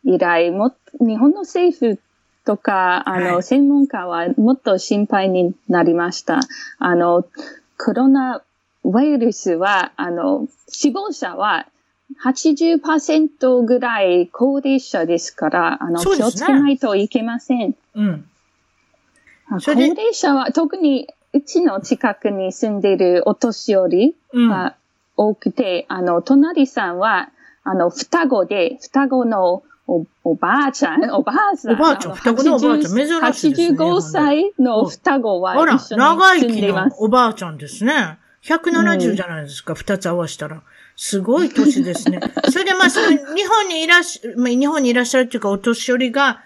以来、も日本の政府とか、あの、専門家はもっと心配になりました。あの、コロナウイルスは、あの、死亡者は80%ぐらい高齢者ですから、あの、気をつけないといけません。うん。高齢者は特にうちの近くに住んでいるお年寄りが多くて、うん、あの、隣さんは、あの、双子で、双子のおおばあちゃん、(laughs) おばあさん。おばあちゃん、双子のおばあちゃん、珍しいですね。85歳の双子は一緒に長生きのおばあちゃんですね。170じゃないですか、二、うん、つ合わせたら。すごい年ですね。(laughs) それでまあ、その、日本にいらっしゃ、日本にいらっしゃるっていうか、お年寄りが、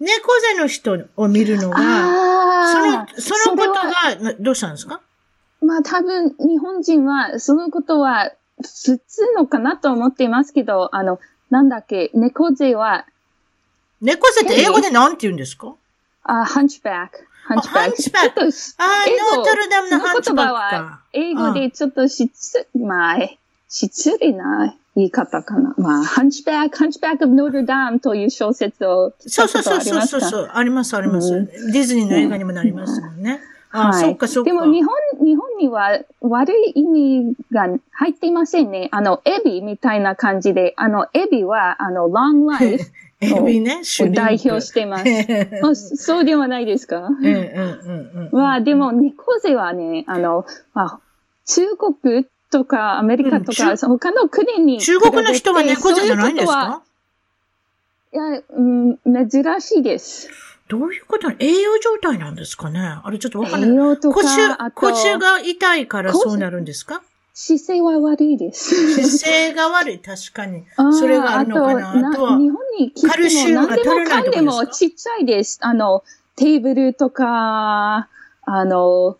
猫背の人を見るのが、その、そのことが、どうしたんですか？まあ多分、日本人は、そのことは、普通のかなと思っていますけど、あの、なんだっけ、猫背は、猫背って英語で何て言うんですか？あ、ハンチバック。ハンチバック。ハンチバック。あ、ノートルダムのハンチバックか。英語でちょっと失、まあ、失礼な言い方かな。まあ、ハンチバック、ハンチバックオブノートダムという小説をそうそうそうそうそうそう。あります、あります、うん、ディズニーの映画にもなりますもんね。うん、あ、はい、そっかそっか。でも日本、日本には悪い意味が入っていませんね。あの、エビみたいな感じで、あの、エビは、あの、ロングライフ。エビね、代表しています。(laughs) そうではないですか？うんうんうんうん。まあ、でも、猫背はね、あの、まあ、中国とかアメリカとか、うん、他の国に。中国の人は猫背じゃないんですか？いや、うん、珍しいです。どういうこと？栄養状態なんですかね？あれちょっとわかんない。栄養とか腰、腰が痛いからそうなるんですか？姿勢は悪いです。姿勢が悪い、確かに。(laughs) それがあるのかな？あとは、日本に来ても何でもかんでもちっちゃいです。あの、テーブルとか、あの、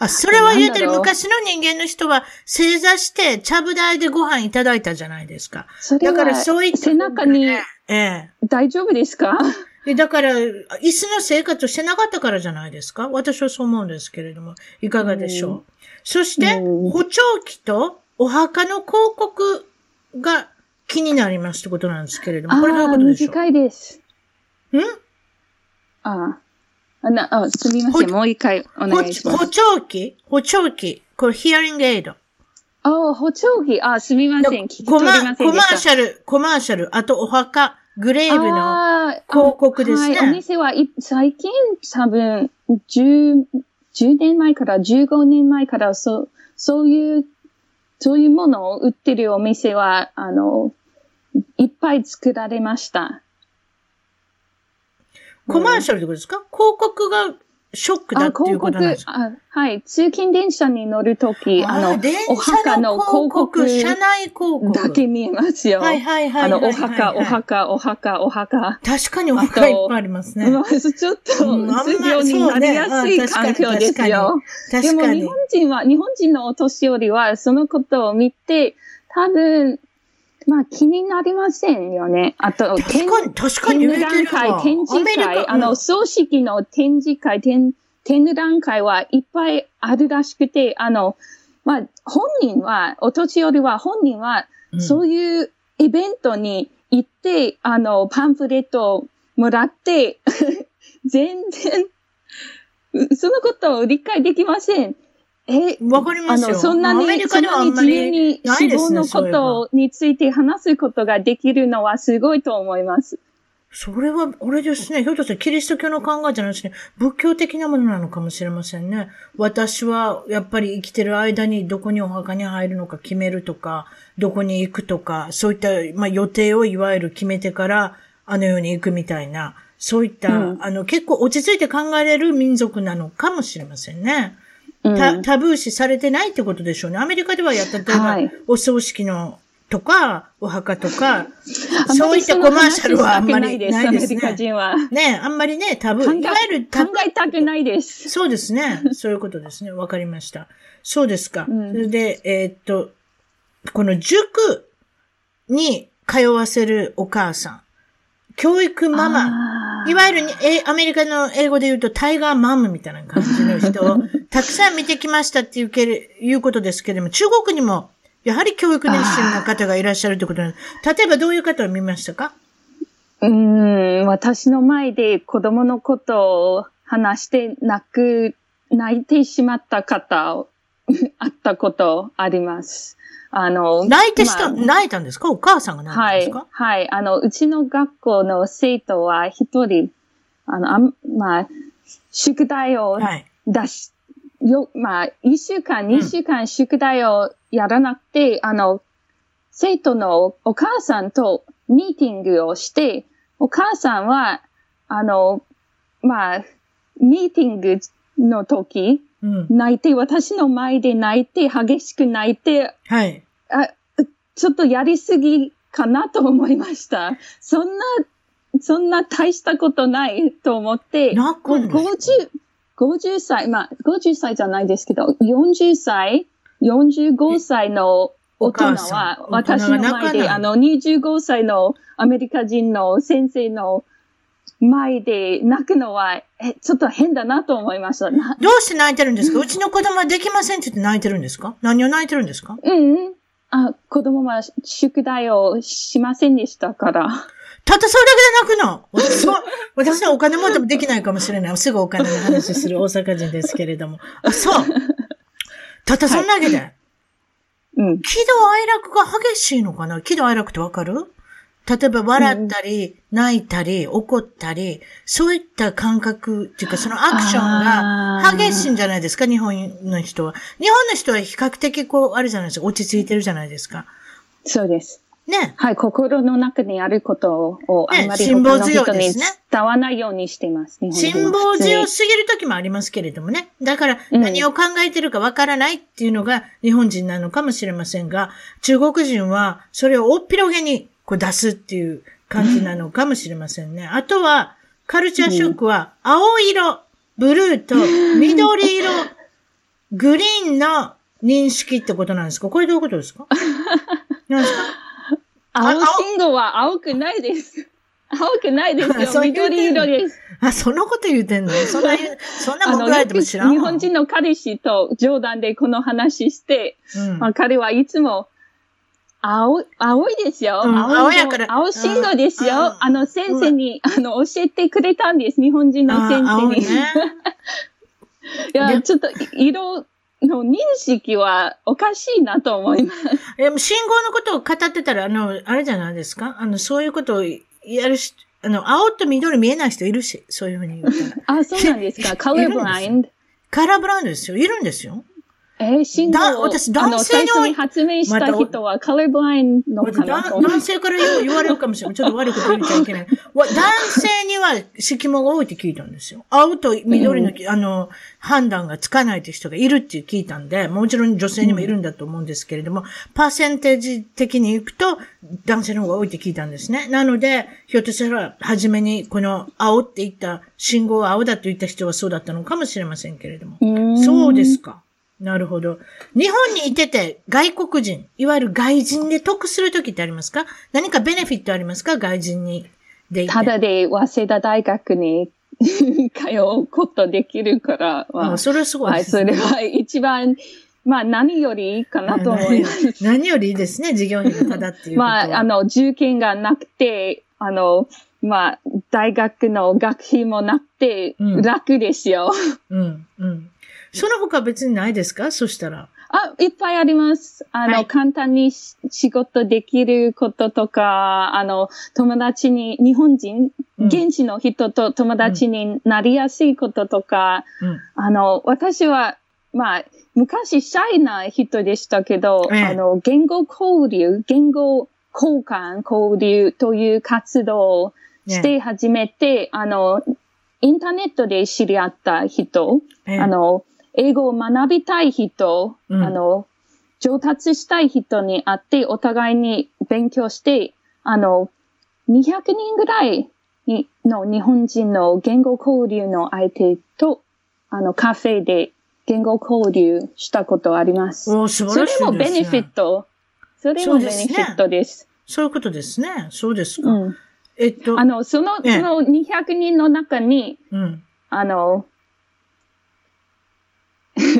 あ、それは言うてる昔の人間の人は正座して茶ぶ台でご飯いただいたじゃないですか。だからそういった、背中に、ええ。大丈夫ですか？だから、椅子の生活をしてなかったからじゃないですか？私はそう思うんですけれども、いかがでしょう、うん、そして、補聴器とお墓の広告が気になりますってことなんですけれども、これどういうことでしょう？短いです。ん？ああ。な、あ、すみません。もう一回お願いします。補聴器？補聴器これヒアリングエイド。ああ、補聴器。あ、すみません。聞き取りませんコマーシャル、コマーシャル、あとお墓、グレーブの広告ですね。はい、お店は最近多分10、10年前から15年前からそう、そういう、そういうものを売ってるお店は、あの、いっぱい作られました。コマーシャルってことですか、広告がショックだっていうことなんですか？はい。通勤電車に乗るとき、あの、お墓の広告。車内広告。だけ見えますよ。はいはいはい。あの、お墓、お墓、お墓、お墓。確かにお墓いっぱいありますね。ちょっと、うつ病になりやすい環境ですよ。でも日本人は、日本人のお年寄りは、そのことを見て、多分、まあ気になりませんよね。あと、確かに、確かに展覧会、展示会、あの、葬式の展示会、展、展覧会はいっぱいあるらしくて、あの、まあ、本人は、お年寄りは、本人は、そういうイベントに行って、うん、あの、パンフレットをもらって、(laughs) 全然、そのことを理解できません。え、わかりますよ。そんなに、そんなに自由に死亡のことについて話すことができるのはすごいと思います。それは、あれですね。ひょっとしてキリスト教の考えじゃないですね。仏教的なものなのかもしれませんね。私は、やっぱり生きてる間にどこにお墓に入るのか決めるとか、どこに行くとか、そういった、まあ、予定をいわゆる決めてから、あのように行くみたいな、そういった、うん、あの、結構落ち着いて考えれる民族なのかもしれませんね。タタブー視されてないってことでしょうね。アメリカではやった、例えば、はい、お葬式のとか、お墓とか、そういったコマーシャルはあんまりないですね。アメリカ人は。ね、あんまりね、タブー、いわゆる考えたくないです。そうですね。そういうことですね。わかりました。そうですか。うん、それで、えー、っと、この塾に通わせるお母さん、教育ママ、いわゆるえアメリカの英語で言うとタイガーマムみたいな感じの人を (laughs) たくさん見てきましたっていうけいうことですけれども、中国にもやはり教育熱心な方がいらっしゃるということなんです。例えばどういう方を見ましたか？うん、私の前で子供のことを話して泣く、泣いてしまった方を、(laughs) あったことあります。あの、泣いてした、まあ、泣いたんですか？お母さんが泣いたんですか？はい、はい。あの、うちの学校の生徒は一人、あの、あまあ、宿題を出し、はい、よ、まあ、一週間、二週間宿題をやらなくて、うん、あの、生徒のお母さんとミーティングをして、お母さんは、あの、まあ、ミーティングの時、うん、泣いて、私の前で泣いて、激しく泣いて、はい。あ、ちょっとやりすぎかなと思いました。そんな、そんな大したことないと思って、泣くん50、50歳、まあ、50歳じゃないですけど、40歳、45歳の大人は、私の前で、あの、25歳のアメリカ人の先生の前で泣くのは、え、ちょっと変だなと思いました。どうして泣いてるんですか？うちの子供はできませんって言って泣いてるんですか？何を泣いてるんですか？うん。あ、子供は宿題をしませんでしたから。たったそれだけで泣くの？私は、(laughs) 私はお金もでもできないかもしれない。すぐお金の話する大阪人ですけれども。あ、そう。たったそんだけで？はい、うん。喜怒哀楽が激しいのかな？喜怒哀楽ってわかる？例えば笑ったり、泣いたり、怒ったり、そういった感覚っていうか、そのアクションが激しいんじゃないですか、日本の人は。日本の人は比較的こう、あるじゃないですか、落ち着いてるじゃないですか。そうです。ね。はい、心の中にあることをあんまり他の人に伝わないようにしてます。ね、辛抱強すぎる時もありますけれどもね。だから何を考えてるかわからないっていうのが日本人なのかもしれませんが、中国人はそれをおっぴろげにこう出すっていう感じなのかもしれませんね。あとは、カルチャーショックは、青色、ブルーと緑色グリーンの認識ってことなんですか？これどういうことですか？何ですか？(laughs) 青信号は青くないです。青くないですよ。緑色です。あ、そんなこと言うてんの？そんな、そんなこと言われても知らんわ。日本人の彼氏と冗談でこの話して、うんまあ、彼はいつも、青、青いですよ。うん青やから青信号ですよ。うんうんあの、先生に、あの、教えてくれたんです。日本人の先生に。ね。(laughs) いや、でちょっと、色の認識はおかしいなと思います。(laughs) え、もう信号のことを語ってたら、あの、あれじゃないですか？あの、そういうことをやるし、あの、青と緑見えない人いるし、そういうふうに言ったら。(laughs) あ、そうなんですか。カラーブラインド。カラーブラウンドですよ。いるんですよ。えー、信号私男性のに発明した人はカラーブラインドかな？だと思います。男性から言われるかもしれない。ちょっと悪いこと言っちゃいけない。(laughs) わ男性には色毛が多いって聞いたんですよ。青と緑の、あの、判断がつかないって人がいるって聞いたんで、もちろん女性にもいるんだと思うんですけれども、パーセンテージ的に行くと男性の方が多いって聞いたんですね。なので、ひょっとしたら、初めにこの青って言った、信号は青だと言った人はそうだったのかもしれませんけれども。うんそうですか。なるほど。日本にいてて外国人、いわゆる外人で得するときってありますか？何かベネフィットありますか？外人に。でいて。ただで早稲田大学に通うことできるから、まああ、それはすごいはい、ですね。それは一番、まあ何よりいいかなと思います。何よりいいですね、授業費がただっていう。まあ、あの、受験がなくて、あの、まあ、大学の学費もなくてうん、楽ですよ。うん、うん。その他別にないですか？そしたら。あ、いっぱいあります。あの、はい。簡単にし仕事できることとか、あの、友達に、日本人、うん。現地の人と友達になりやすいこととか、うん。あの、私は、まあ、昔シャイな人でしたけど、ええ。あの、言語交流、言語交換、交流という活動をしねて始めて、あの、インターネットで知り合った人、ええ。あの、英語を学びたい人、うんあの、上達したい人に会って、お互いに勉強して、あの、200人ぐらいにの日本人の言語交流の相手と、あの、カフェで言語交流したことあります。おー素それ晴らしいですね。もベネフィット。それもベネフィットです。そういうことですね。そうですか。うん。えっとあ、の、その、ええその200人の中に、うん。あの、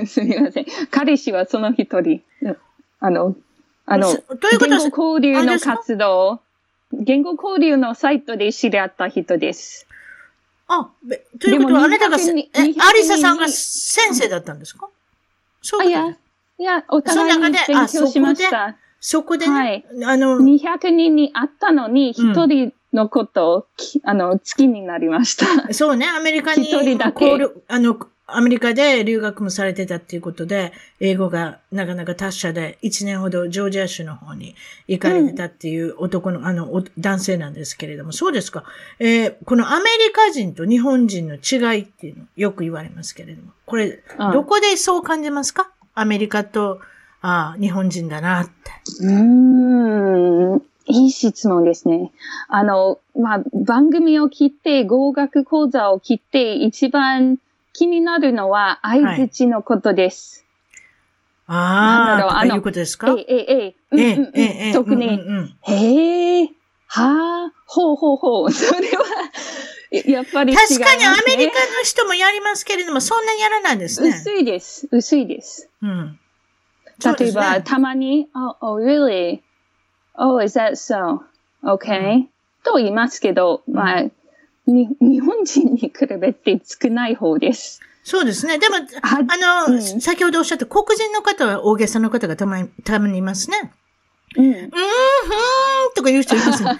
(laughs) すみません。彼氏はその一人。あの、あの、そということ？は言語交流の活動、言語交流のサイトで知り合った人です。あ、べということ？は、あなたがせ、200え、人アリサさんが先生だったんですか？そうあ、いや、いや、お互いに勉強しました。そこでね、はいあの、200人に会ったのに、うん一人のことをき、あの、好きになりました。そうね、アメリカに、一人だけあの、アメリカで留学もされてたっていうことで、英語がなかなか達者で、1年ほどジョージア州の方に行かれてたっていう男の、あの、お男性なんですけれども、そうですか。えーこのアメリカ人と日本人の違いっていうの、よく言われますけれども、これ、うんどこでそう感じますか？アメリカと、ああ、日本人だなって。うーん、いい質問ですね。あの、まあ、番組を聞いて、語学講座を聞いて、一番気になるのは、相槌のことです。なんああ、だろうあのいうことですか？ええ、ええ、うんええうんうんええええ特に、うんうんうんへえ、はあ、ほうほうほう。(laughs) それは、やっぱりね。確かにアメリカの人もやりますけれども、そんなにやらないですね。薄いです。薄いです。うん。例えば、たまに、oh, oh, really? Oh, is that so? Okay?、と言いますけど、まあ、に日本人に比べて少ない方です。そうですね。でも、はあの、うん先ほどおっしゃった黒人の方は大げさな方がたまに、たまにいますね。うん。うーん、ふーんとか言う人いますね。(laughs) あーは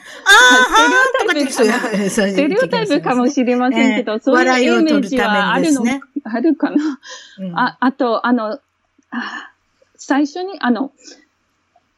ーんとかって言う人 (laughs) いステレオタイプかもしれませんけど、ええそういうイメージはあるの、ねあるかな。うんあ、あと、あの、あ最初に、あの、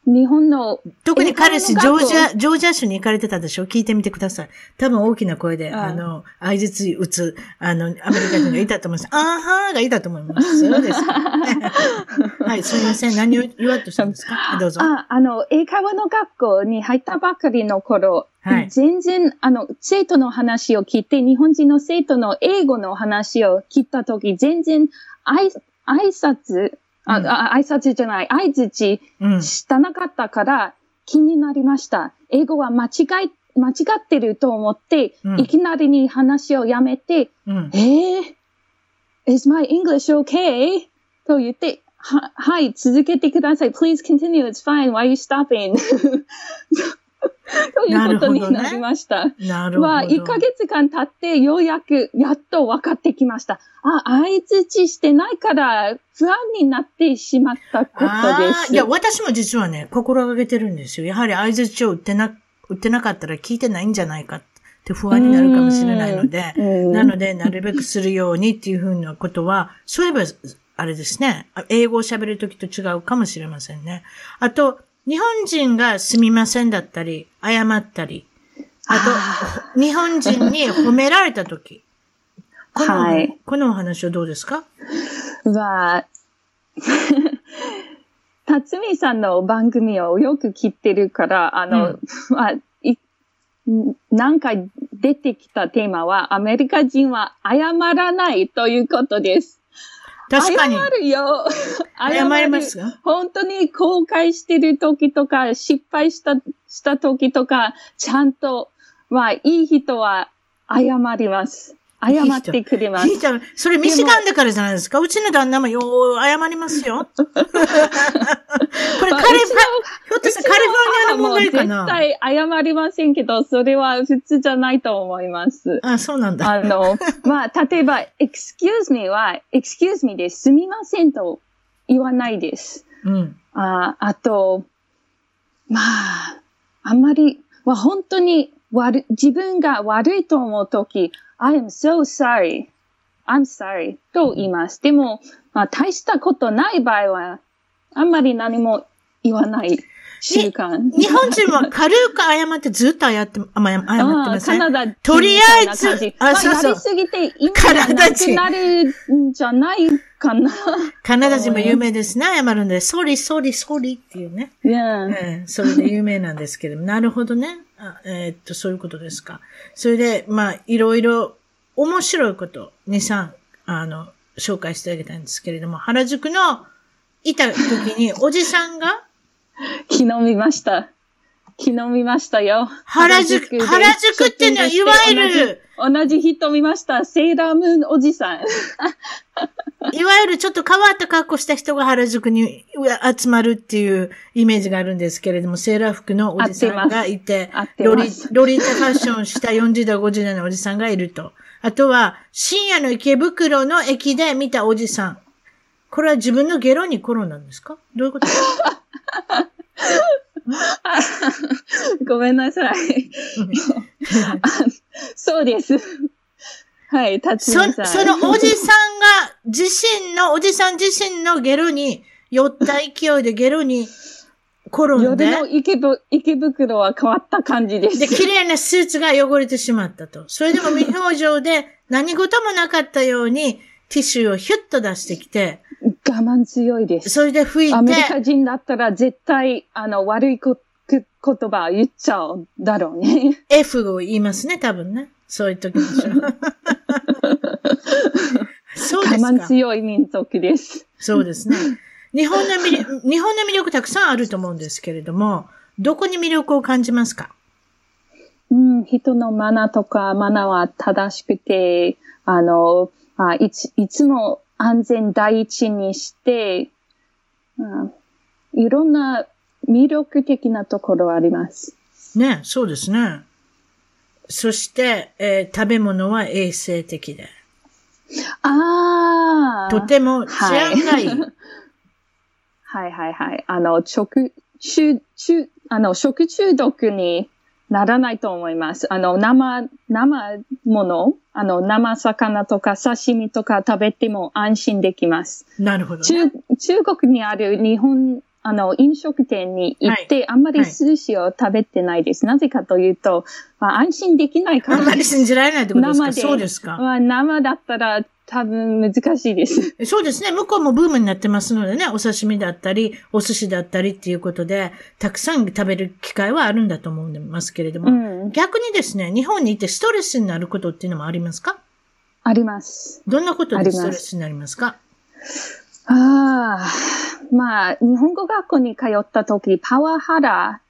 日本の、特に彼氏、ジョージア、ジョージア州に行かれてたでしょ？聞いてみてください。多分大きな声で、うんあの、相槌打つ、あの、アメリカ人がいたと思います。(laughs) あーはーがいたと思います。そうです。(laughs) はい、すみません。何を言わんとしたんですか？はいどうぞ。あ、あの、英会話の学校に入ったばかりの頃、はい全然、あの、生徒の話を聞いて、日本人の生徒の英語の話を聞いたとき、全然、あい、挨拶、あ、うんあ挨拶じゃない、相づちうん。したなかったから気になりました。英語は間違い、間違ってると思って、うんいきなりに話をやめて、うん。えー、is my English okay? と言って、は、はい、続けてください。please continue, it's fine, why are you stopping? (laughs) ということになりました。なるほど。は、1ヶ月間経って、ようやく、やっと分かってきました。あ、相づちしてないから、不安になってしまったことであす。ーいや、私も実はね、心がけてるんですよ。やはり合図値を打ってな、打ってなかったら聞いてないんじゃないかって不安になるかもしれないので、うんなので、なるべくするようにっていうふうなことは、そういえば、あれですね、英語を喋るときと違うかもしれませんね。あと、日本人がすみませんだったり、謝ったり、あと、日本人に褒められたとき。(laughs) この、はい。このお話はどうですか？は、(laughs) 辰巳さんの番組をよく聞いてるから、あの、(laughs) まあい何回出てきたテーマは、アメリカ人は謝らないということです。確かに。謝るよ。謝ります？よ。本当に後悔してる時とか、失敗した、した時とか、ちゃんと、まあ、いい人は謝ります。謝ってくれますいい。じゃんそれミシガンだからじゃないですか？うちの旦那もよう謝りますよ。(laughs) これカリフォルニアの問題かな？絶対謝りませんけど、それは普通じゃないと思います。あ、そうなんだ。あの、(laughs) まあ、例えば、excuse me は、excuse me ですみませんと言わないです。うん。ああと、まあ、あんまり、まあ、本当に悪自分が悪いと思うとき、I am so sorry. I'm sorry と言います。でも、まあ、大したことない場合は、あんまり何も言わない習慣。日本人は軽く謝ってずっと謝って、謝ってあません。あカナダ人とりあえずあ、あそうそうやりすぎて意味がなくなるんじゃないかな。カナダ人も有名ですね。謝るんで、ソリ、ソリ、ソリっていうね。いやええそれで有名なんですけれども、なるほどね。あえーっと、そういうことですか。それで、まあ、いろいろ面白いこと、2、3、あの、紹介してあげたんですけれども、原宿のいた時に、おじさんが、(laughs) 昨日見ました。昨日見ましたよ。原宿で原宿っていうのはいわゆる同じ同じ人見ました。セーラームーンおじさん。(laughs) いわゆるちょっと変わった格好した人が原宿に集まるっていうイメージがあるんですけれども、セーラー服のおじさんがいてロリロリータファッションした40代、50代のおじさんがいると。あとは、深夜の池袋の駅で見たおじさん。これは自分のゲロに転んだんですか？どういうこと？ですか (laughs) ごめんなさい。そうです。はい、辰そ巳さん。そのおじさんが自身の、おじさん自身のゲロに、酔った勢いでゲロに転ん夜で、の池ぶ池袋は変わった感じです。で、綺麗なスーツが汚れてしまったと。それでも無表情で何事もなかったようにティッシュをヒュッと出してきて、我慢強いです。それで拭いアメリカて、人だったら絶対、あの、悪いこく言葉を言っちゃうだろうね。F を言いますね、多分ね。そういう時でしょ。(laughs) そう我ですか。慢強い民族です。そうですね。日本の魅力、日本の魅力たくさんあると思うんですけれども、どこに魅力を感じますか？うん、人のマナーとか、マナーは正しくて、あの、あいついつも安全第一にして、うん、いろんな魅力的なところあります。ね、そうですね。そして、えー食べ物は衛生的で。ああとても治安がいい。(laughs) はいはいはい。あの、食、中、中、あの、食中毒にならないと思います。あの、生、生もの、あの、生魚とか刺身とか食べても安心できます。なるほど、ね。中、中国にある日本、あの、飲食店に行って、あんまり寿司を食べてないです。なぜかというと、まあ、安心できないからあんまり。信じられないってことですか？そうですか、まあ、生だったら多分難しいです。そうですね。向こうもブームになってますのでね、お刺身だったり、お寿司だったりっていうことで、たくさん食べる機会はあるんだと思いますけれども、うん。逆にですね、日本にいてストレスになることっていうのもありますか？あります。どんなことでストレスになりますか？ああ、まあ、日本語学校に通った時、パワハラ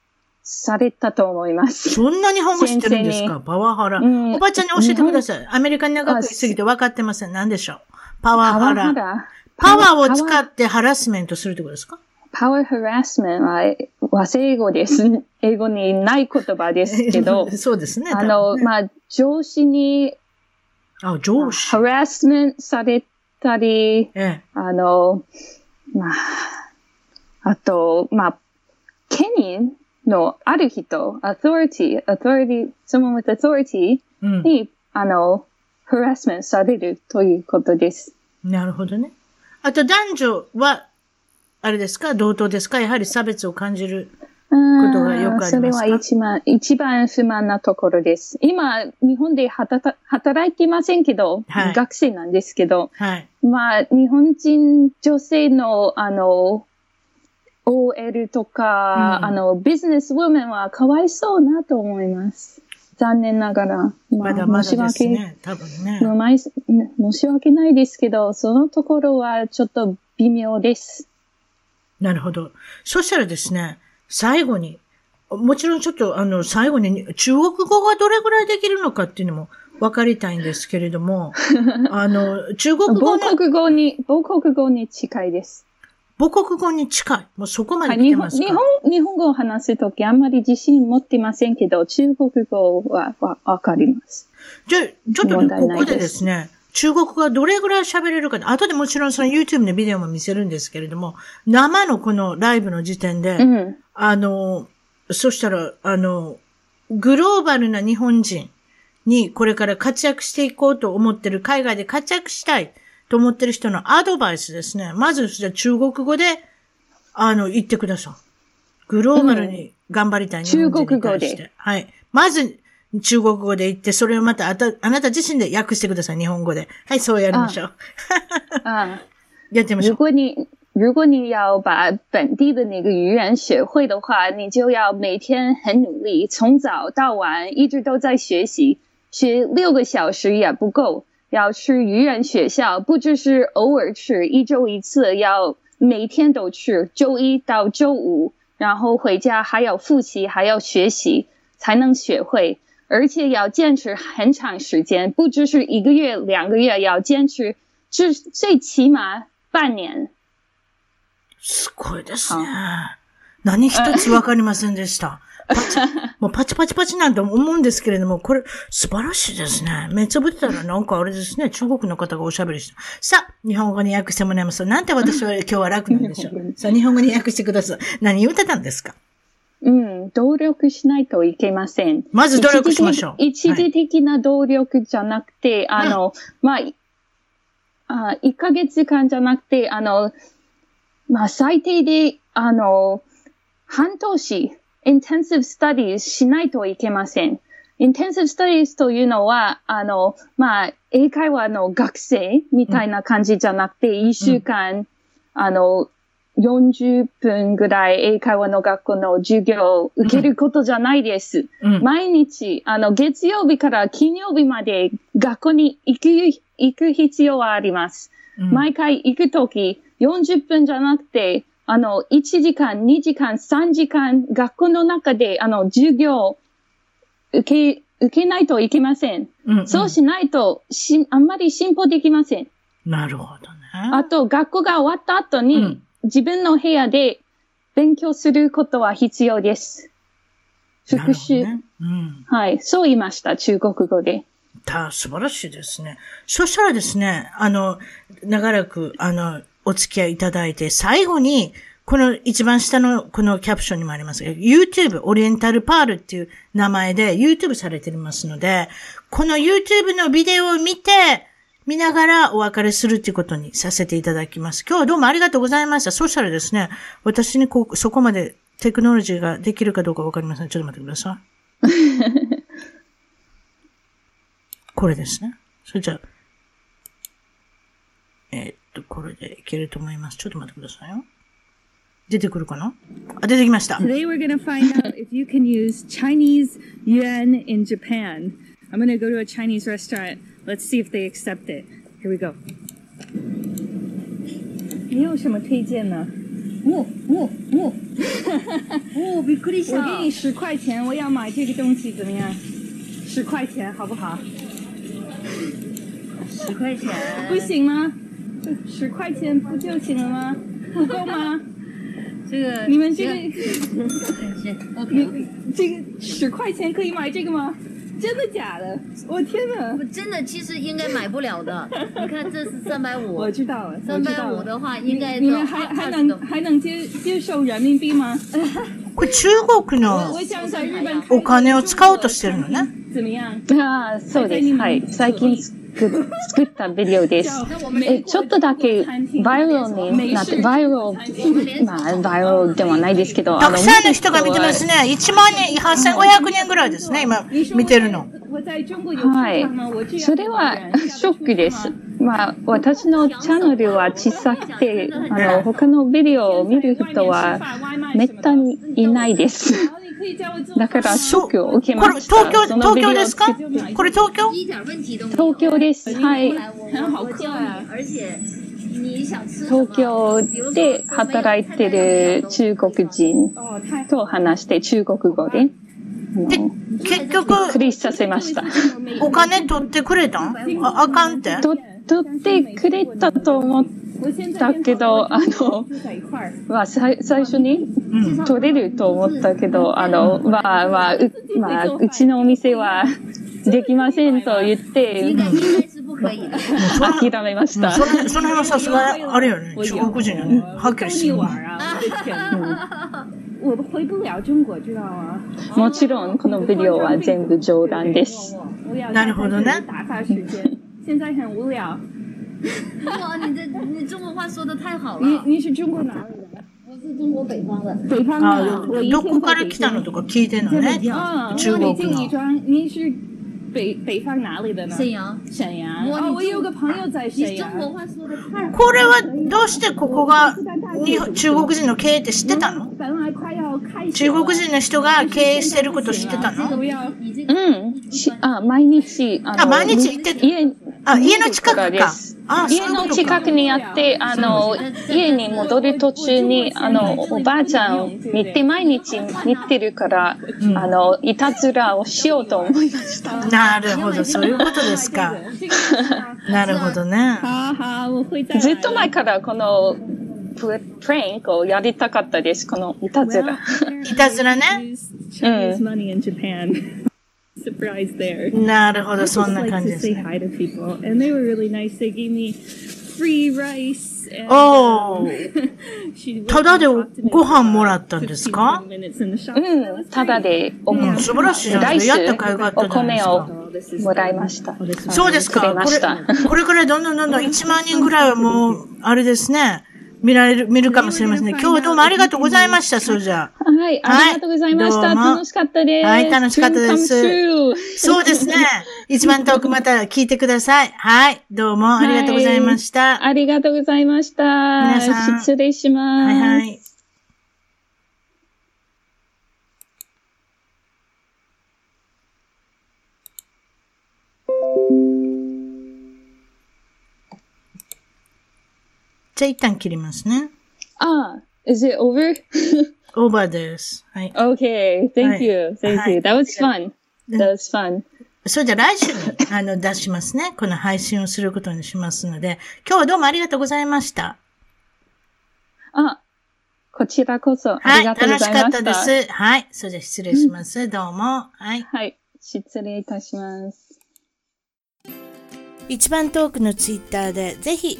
されたと思います。そんな日本語知ってるんですか？パワハラ、うんおばちゃんに教えてください。アメリカに長くいすぎて分かってません。何でしょう？パワハラ。パワーを使ってハラスメントするってことですか？パワーハラスメントは和製英語です。英語にない言葉ですけど、(laughs) そうですね。あの、ねまあ、上司にあ、上司ハ。ラスメントされたり、ええ。あの、まあ、あと、まあ、権威のある人、authority, authority, someone with authority うん。に、あの、ハラスメントされるということです。なるほどね。あと男女は、あれですか？同等ですか？やはり差別を感じる。ことがよくありますか？それは一番、一番不満なところです。今、日本で働働いていませんけど、はい学生なんですけど、はい。まあ、日本人女性の、あの、OL とか、うんあの、ビジネスウォーメンはかわいそうなと思います。残念ながら。まあ、まだまだ申し訳、ですね。多分ね。申し訳ないですけど、そのところはちょっと微妙です。なるほど。そしたらですね、最後に、もちろんちょっとあの、最後に中国語がどれぐらいできるのかっていうのも分かりたいんですけれども、(laughs) あの、中国語母の国語に、母国語に近いです。母国語に近い。もうそこまはい、で来日本、てますか、日本、日本語を話すときあんまり自信持ってませんけど、中国語はわわかります。じゃあ、ちょっとね、ここですでですね、中国語がどれぐらい喋れるか、後でもちろんその YouTube のビデオも見せるんですけれども、生のこのライブの時点で、うん。あの、そしたら、あの、グローバルな日本人にこれから活躍していこうと思ってる、海外で活躍したいと思ってる人のアドバイスですね。まず、じゃあ中国語で、あの、言ってください。グローバルに頑張りたい日本人に対して。中国語ではい。まず、中国語で言って、それをまたあた、あなた自身で訳してください、日本語で。はい、そうやりましょう。啊，(laughs) やってみましょう。如果你如果你要把本地的那个语言学会的话，你就要每天很努力，从早到晚一直都在学习，学六个小时也不够，要去语言学校，不只是偶尔去，一周一次，要每天都去，周一到周五，然后回家还要复习，还要学习，才能学会。而且要坚持很长时间，不只是一个月、两个月，要坚持至最起码半年。すごいですね。何一つわかりませんでした。 パチ (laughs) もうパチパチパチなんて思うんですけれども、これ素晴らしいですね。目つぶってたらなんかあれですね、中国の方がおしゃべりして。さあ、日本語に訳してもらいます。なんて私は今日は楽なんでしょう。(laughs) さあ、日本語に訳してください。何言ってたんですか？うん、努力しないといけません。まず努力しましょう。一時的な努力じゃなくて、あの、まあ、いあ、1ヶ月間じゃなくて、あの、まあ、最低で、あの、半年、intensive studies しないといけません。intensive studies というのは、あの、まあ、英会話の学生みたいな感じじゃなくて、1週間、あの、40分ぐらい英会話の学校の授業を受けることじゃないです。うん。毎日、あの、月曜日から金曜日まで学校に行く、行く必要はあります。うん毎回行くとき、40分じゃなくて、あの、1時間、2時間、3時間、学校の中で、あの、授業を受け、受けないといけません。うんうんそうしないと、し、あんまり進歩できません。なるほどね。あと、学校が終わった後に、うん自分の部屋で勉強することは必要です。復習。ねうん。はい。そう言いました。中国語で。た、素晴らしいですね。そしたらですね、あの、長らく、あの、お付き合いいただいて、最後に、この一番下のこのキャプションにもありますが、YouTube、オリエンタルパールっていう名前で YouTube されていますので、この YouTube のビデオを見て、見ながらお別れするっていうことにさせていただきます。今日はどうもありがとうございました。そしたらですね、私にこう、そこまでテクノロジーができるかどうかわかりません。ちょっと待ってください。(laughs) これですね。それじゃあ、えーっと、これでいけると思います。ちょっと待ってくださいよ。出てくるかなあ、出てきました。Today we're going to find out if you can use Chinese yuan in Japan. I'm going to go to a Chinese restaurant. Let's see if they accept it. Here we go. 你有什么推荐呢？おおおおびっくりした我给你十块钱，我要买这个东西，怎么样？十块钱好不好？十块钱不行吗？十块钱不就行了吗？不够吗？(laughs) 这个(laughs) 你们这个(laughs) 是 OK 这个十块钱可以买这个吗？真的假的？我天哪！真的其实应该买不了的。你看这是三百五我，知道了，我三百知道了。五的话应该你们还还能还能接接受人民币吗？これ中国の我想在日本お金を使おうとしてるのね。怎么样？ああ、そうです。はい。最近 作作ったビデオです。え、ちょっとだけバイラルになって、バイラル、まあ、バイラルではないですけど、たくさんの人が見てますね。1万人、8500人ぐらいですね、今見てるの。はいそれはショックです。まあ、私のチャンネルは小さくて、あの、他のビデオを見る人はめったにいないです。だからショックを受けました。東京、東京ですか？これ東京？東京です。はい。東京で働いてる中国人と話して中国語で、で、結局、クリスさせました。お金取ってくれたん？あ、あかんって？と取ってくれたと思ったけど、あの、住在一块儿。は最最初に取れると思ったけど、あの、まあまあ、うまあ、うちのお店はできませんと言って。諦めました。そのその辺はさすが、あれよね。中国人よね。はっきりしてる？もちろん、このビデオは全部冗談です。なるほどね。(laughs) 现在很无聊。哇，你这你中国话说的太好你了。你是中国哪里的？我是中国北方的。北方あ的。我一どこ天到北から来たのとか聞いてんのね。你是北北方哪里的呢？沈阳。沈阳。哇哦，我你有个朋友在沈你中国阳。话说的太好了。これはどうしてここが日本中国人の経営って知ってたの中了国人の人が経営してること知ってたのうん。しあ、毎日、ああ、毎日行ってた。家、あ、家の近くかです。あ、そう家の。近くにあって、あの、家に戻る途中に、あの、おばあちゃんを見て、毎日見てるから、あの、いたずらをしようと思いました。なるほど、そういうことですか。(laughs) なるほどね。ずっと前からこの、ププレインクをやりたかったです、このいたずら。いたずらね。In Japan. Surprise there. なるほど、そん just な like 感じ to です say ね。hi to people, and they were really nice. They gave me free rice. And, おー。ただでご飯もらったんですか15 minutes in the shop. うん、ただでおうん、素晴らしいじゃないですか。やった甲斐があったおじゃないで米をすか。もらいました。そうですか。これ、これくらいどんどんどんどん1万人ぐらいはもう、あれですね。見られる、見るかもしれませんね。今日はどうもありがとうございました、それじゃあ。はい、ありがとうございました。楽しかったです。はい楽しかったですそうですね。一番遠くまた聞いてください。はい。どうもありがとうございました。ありがとうございました。皆さん失礼します。はいはい。じゃあ一旦切りますね。あ、is it over? オーバーです。はい。okay, thank はい you, thank はい you. That was fun. うん That was fun. それじゃあ来週にあの出しますね。この配信をすることにしますので、今日はどうもありがとうございました。あ、こちらこそあはい。りがとうご楽しかったざいました。です。はい。それじゃあ失礼します。どうも。はい。はい、失礼いたします。一番トークのツイッターでぜひ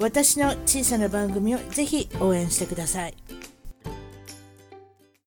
私の小さな番組をぜひ応援してください。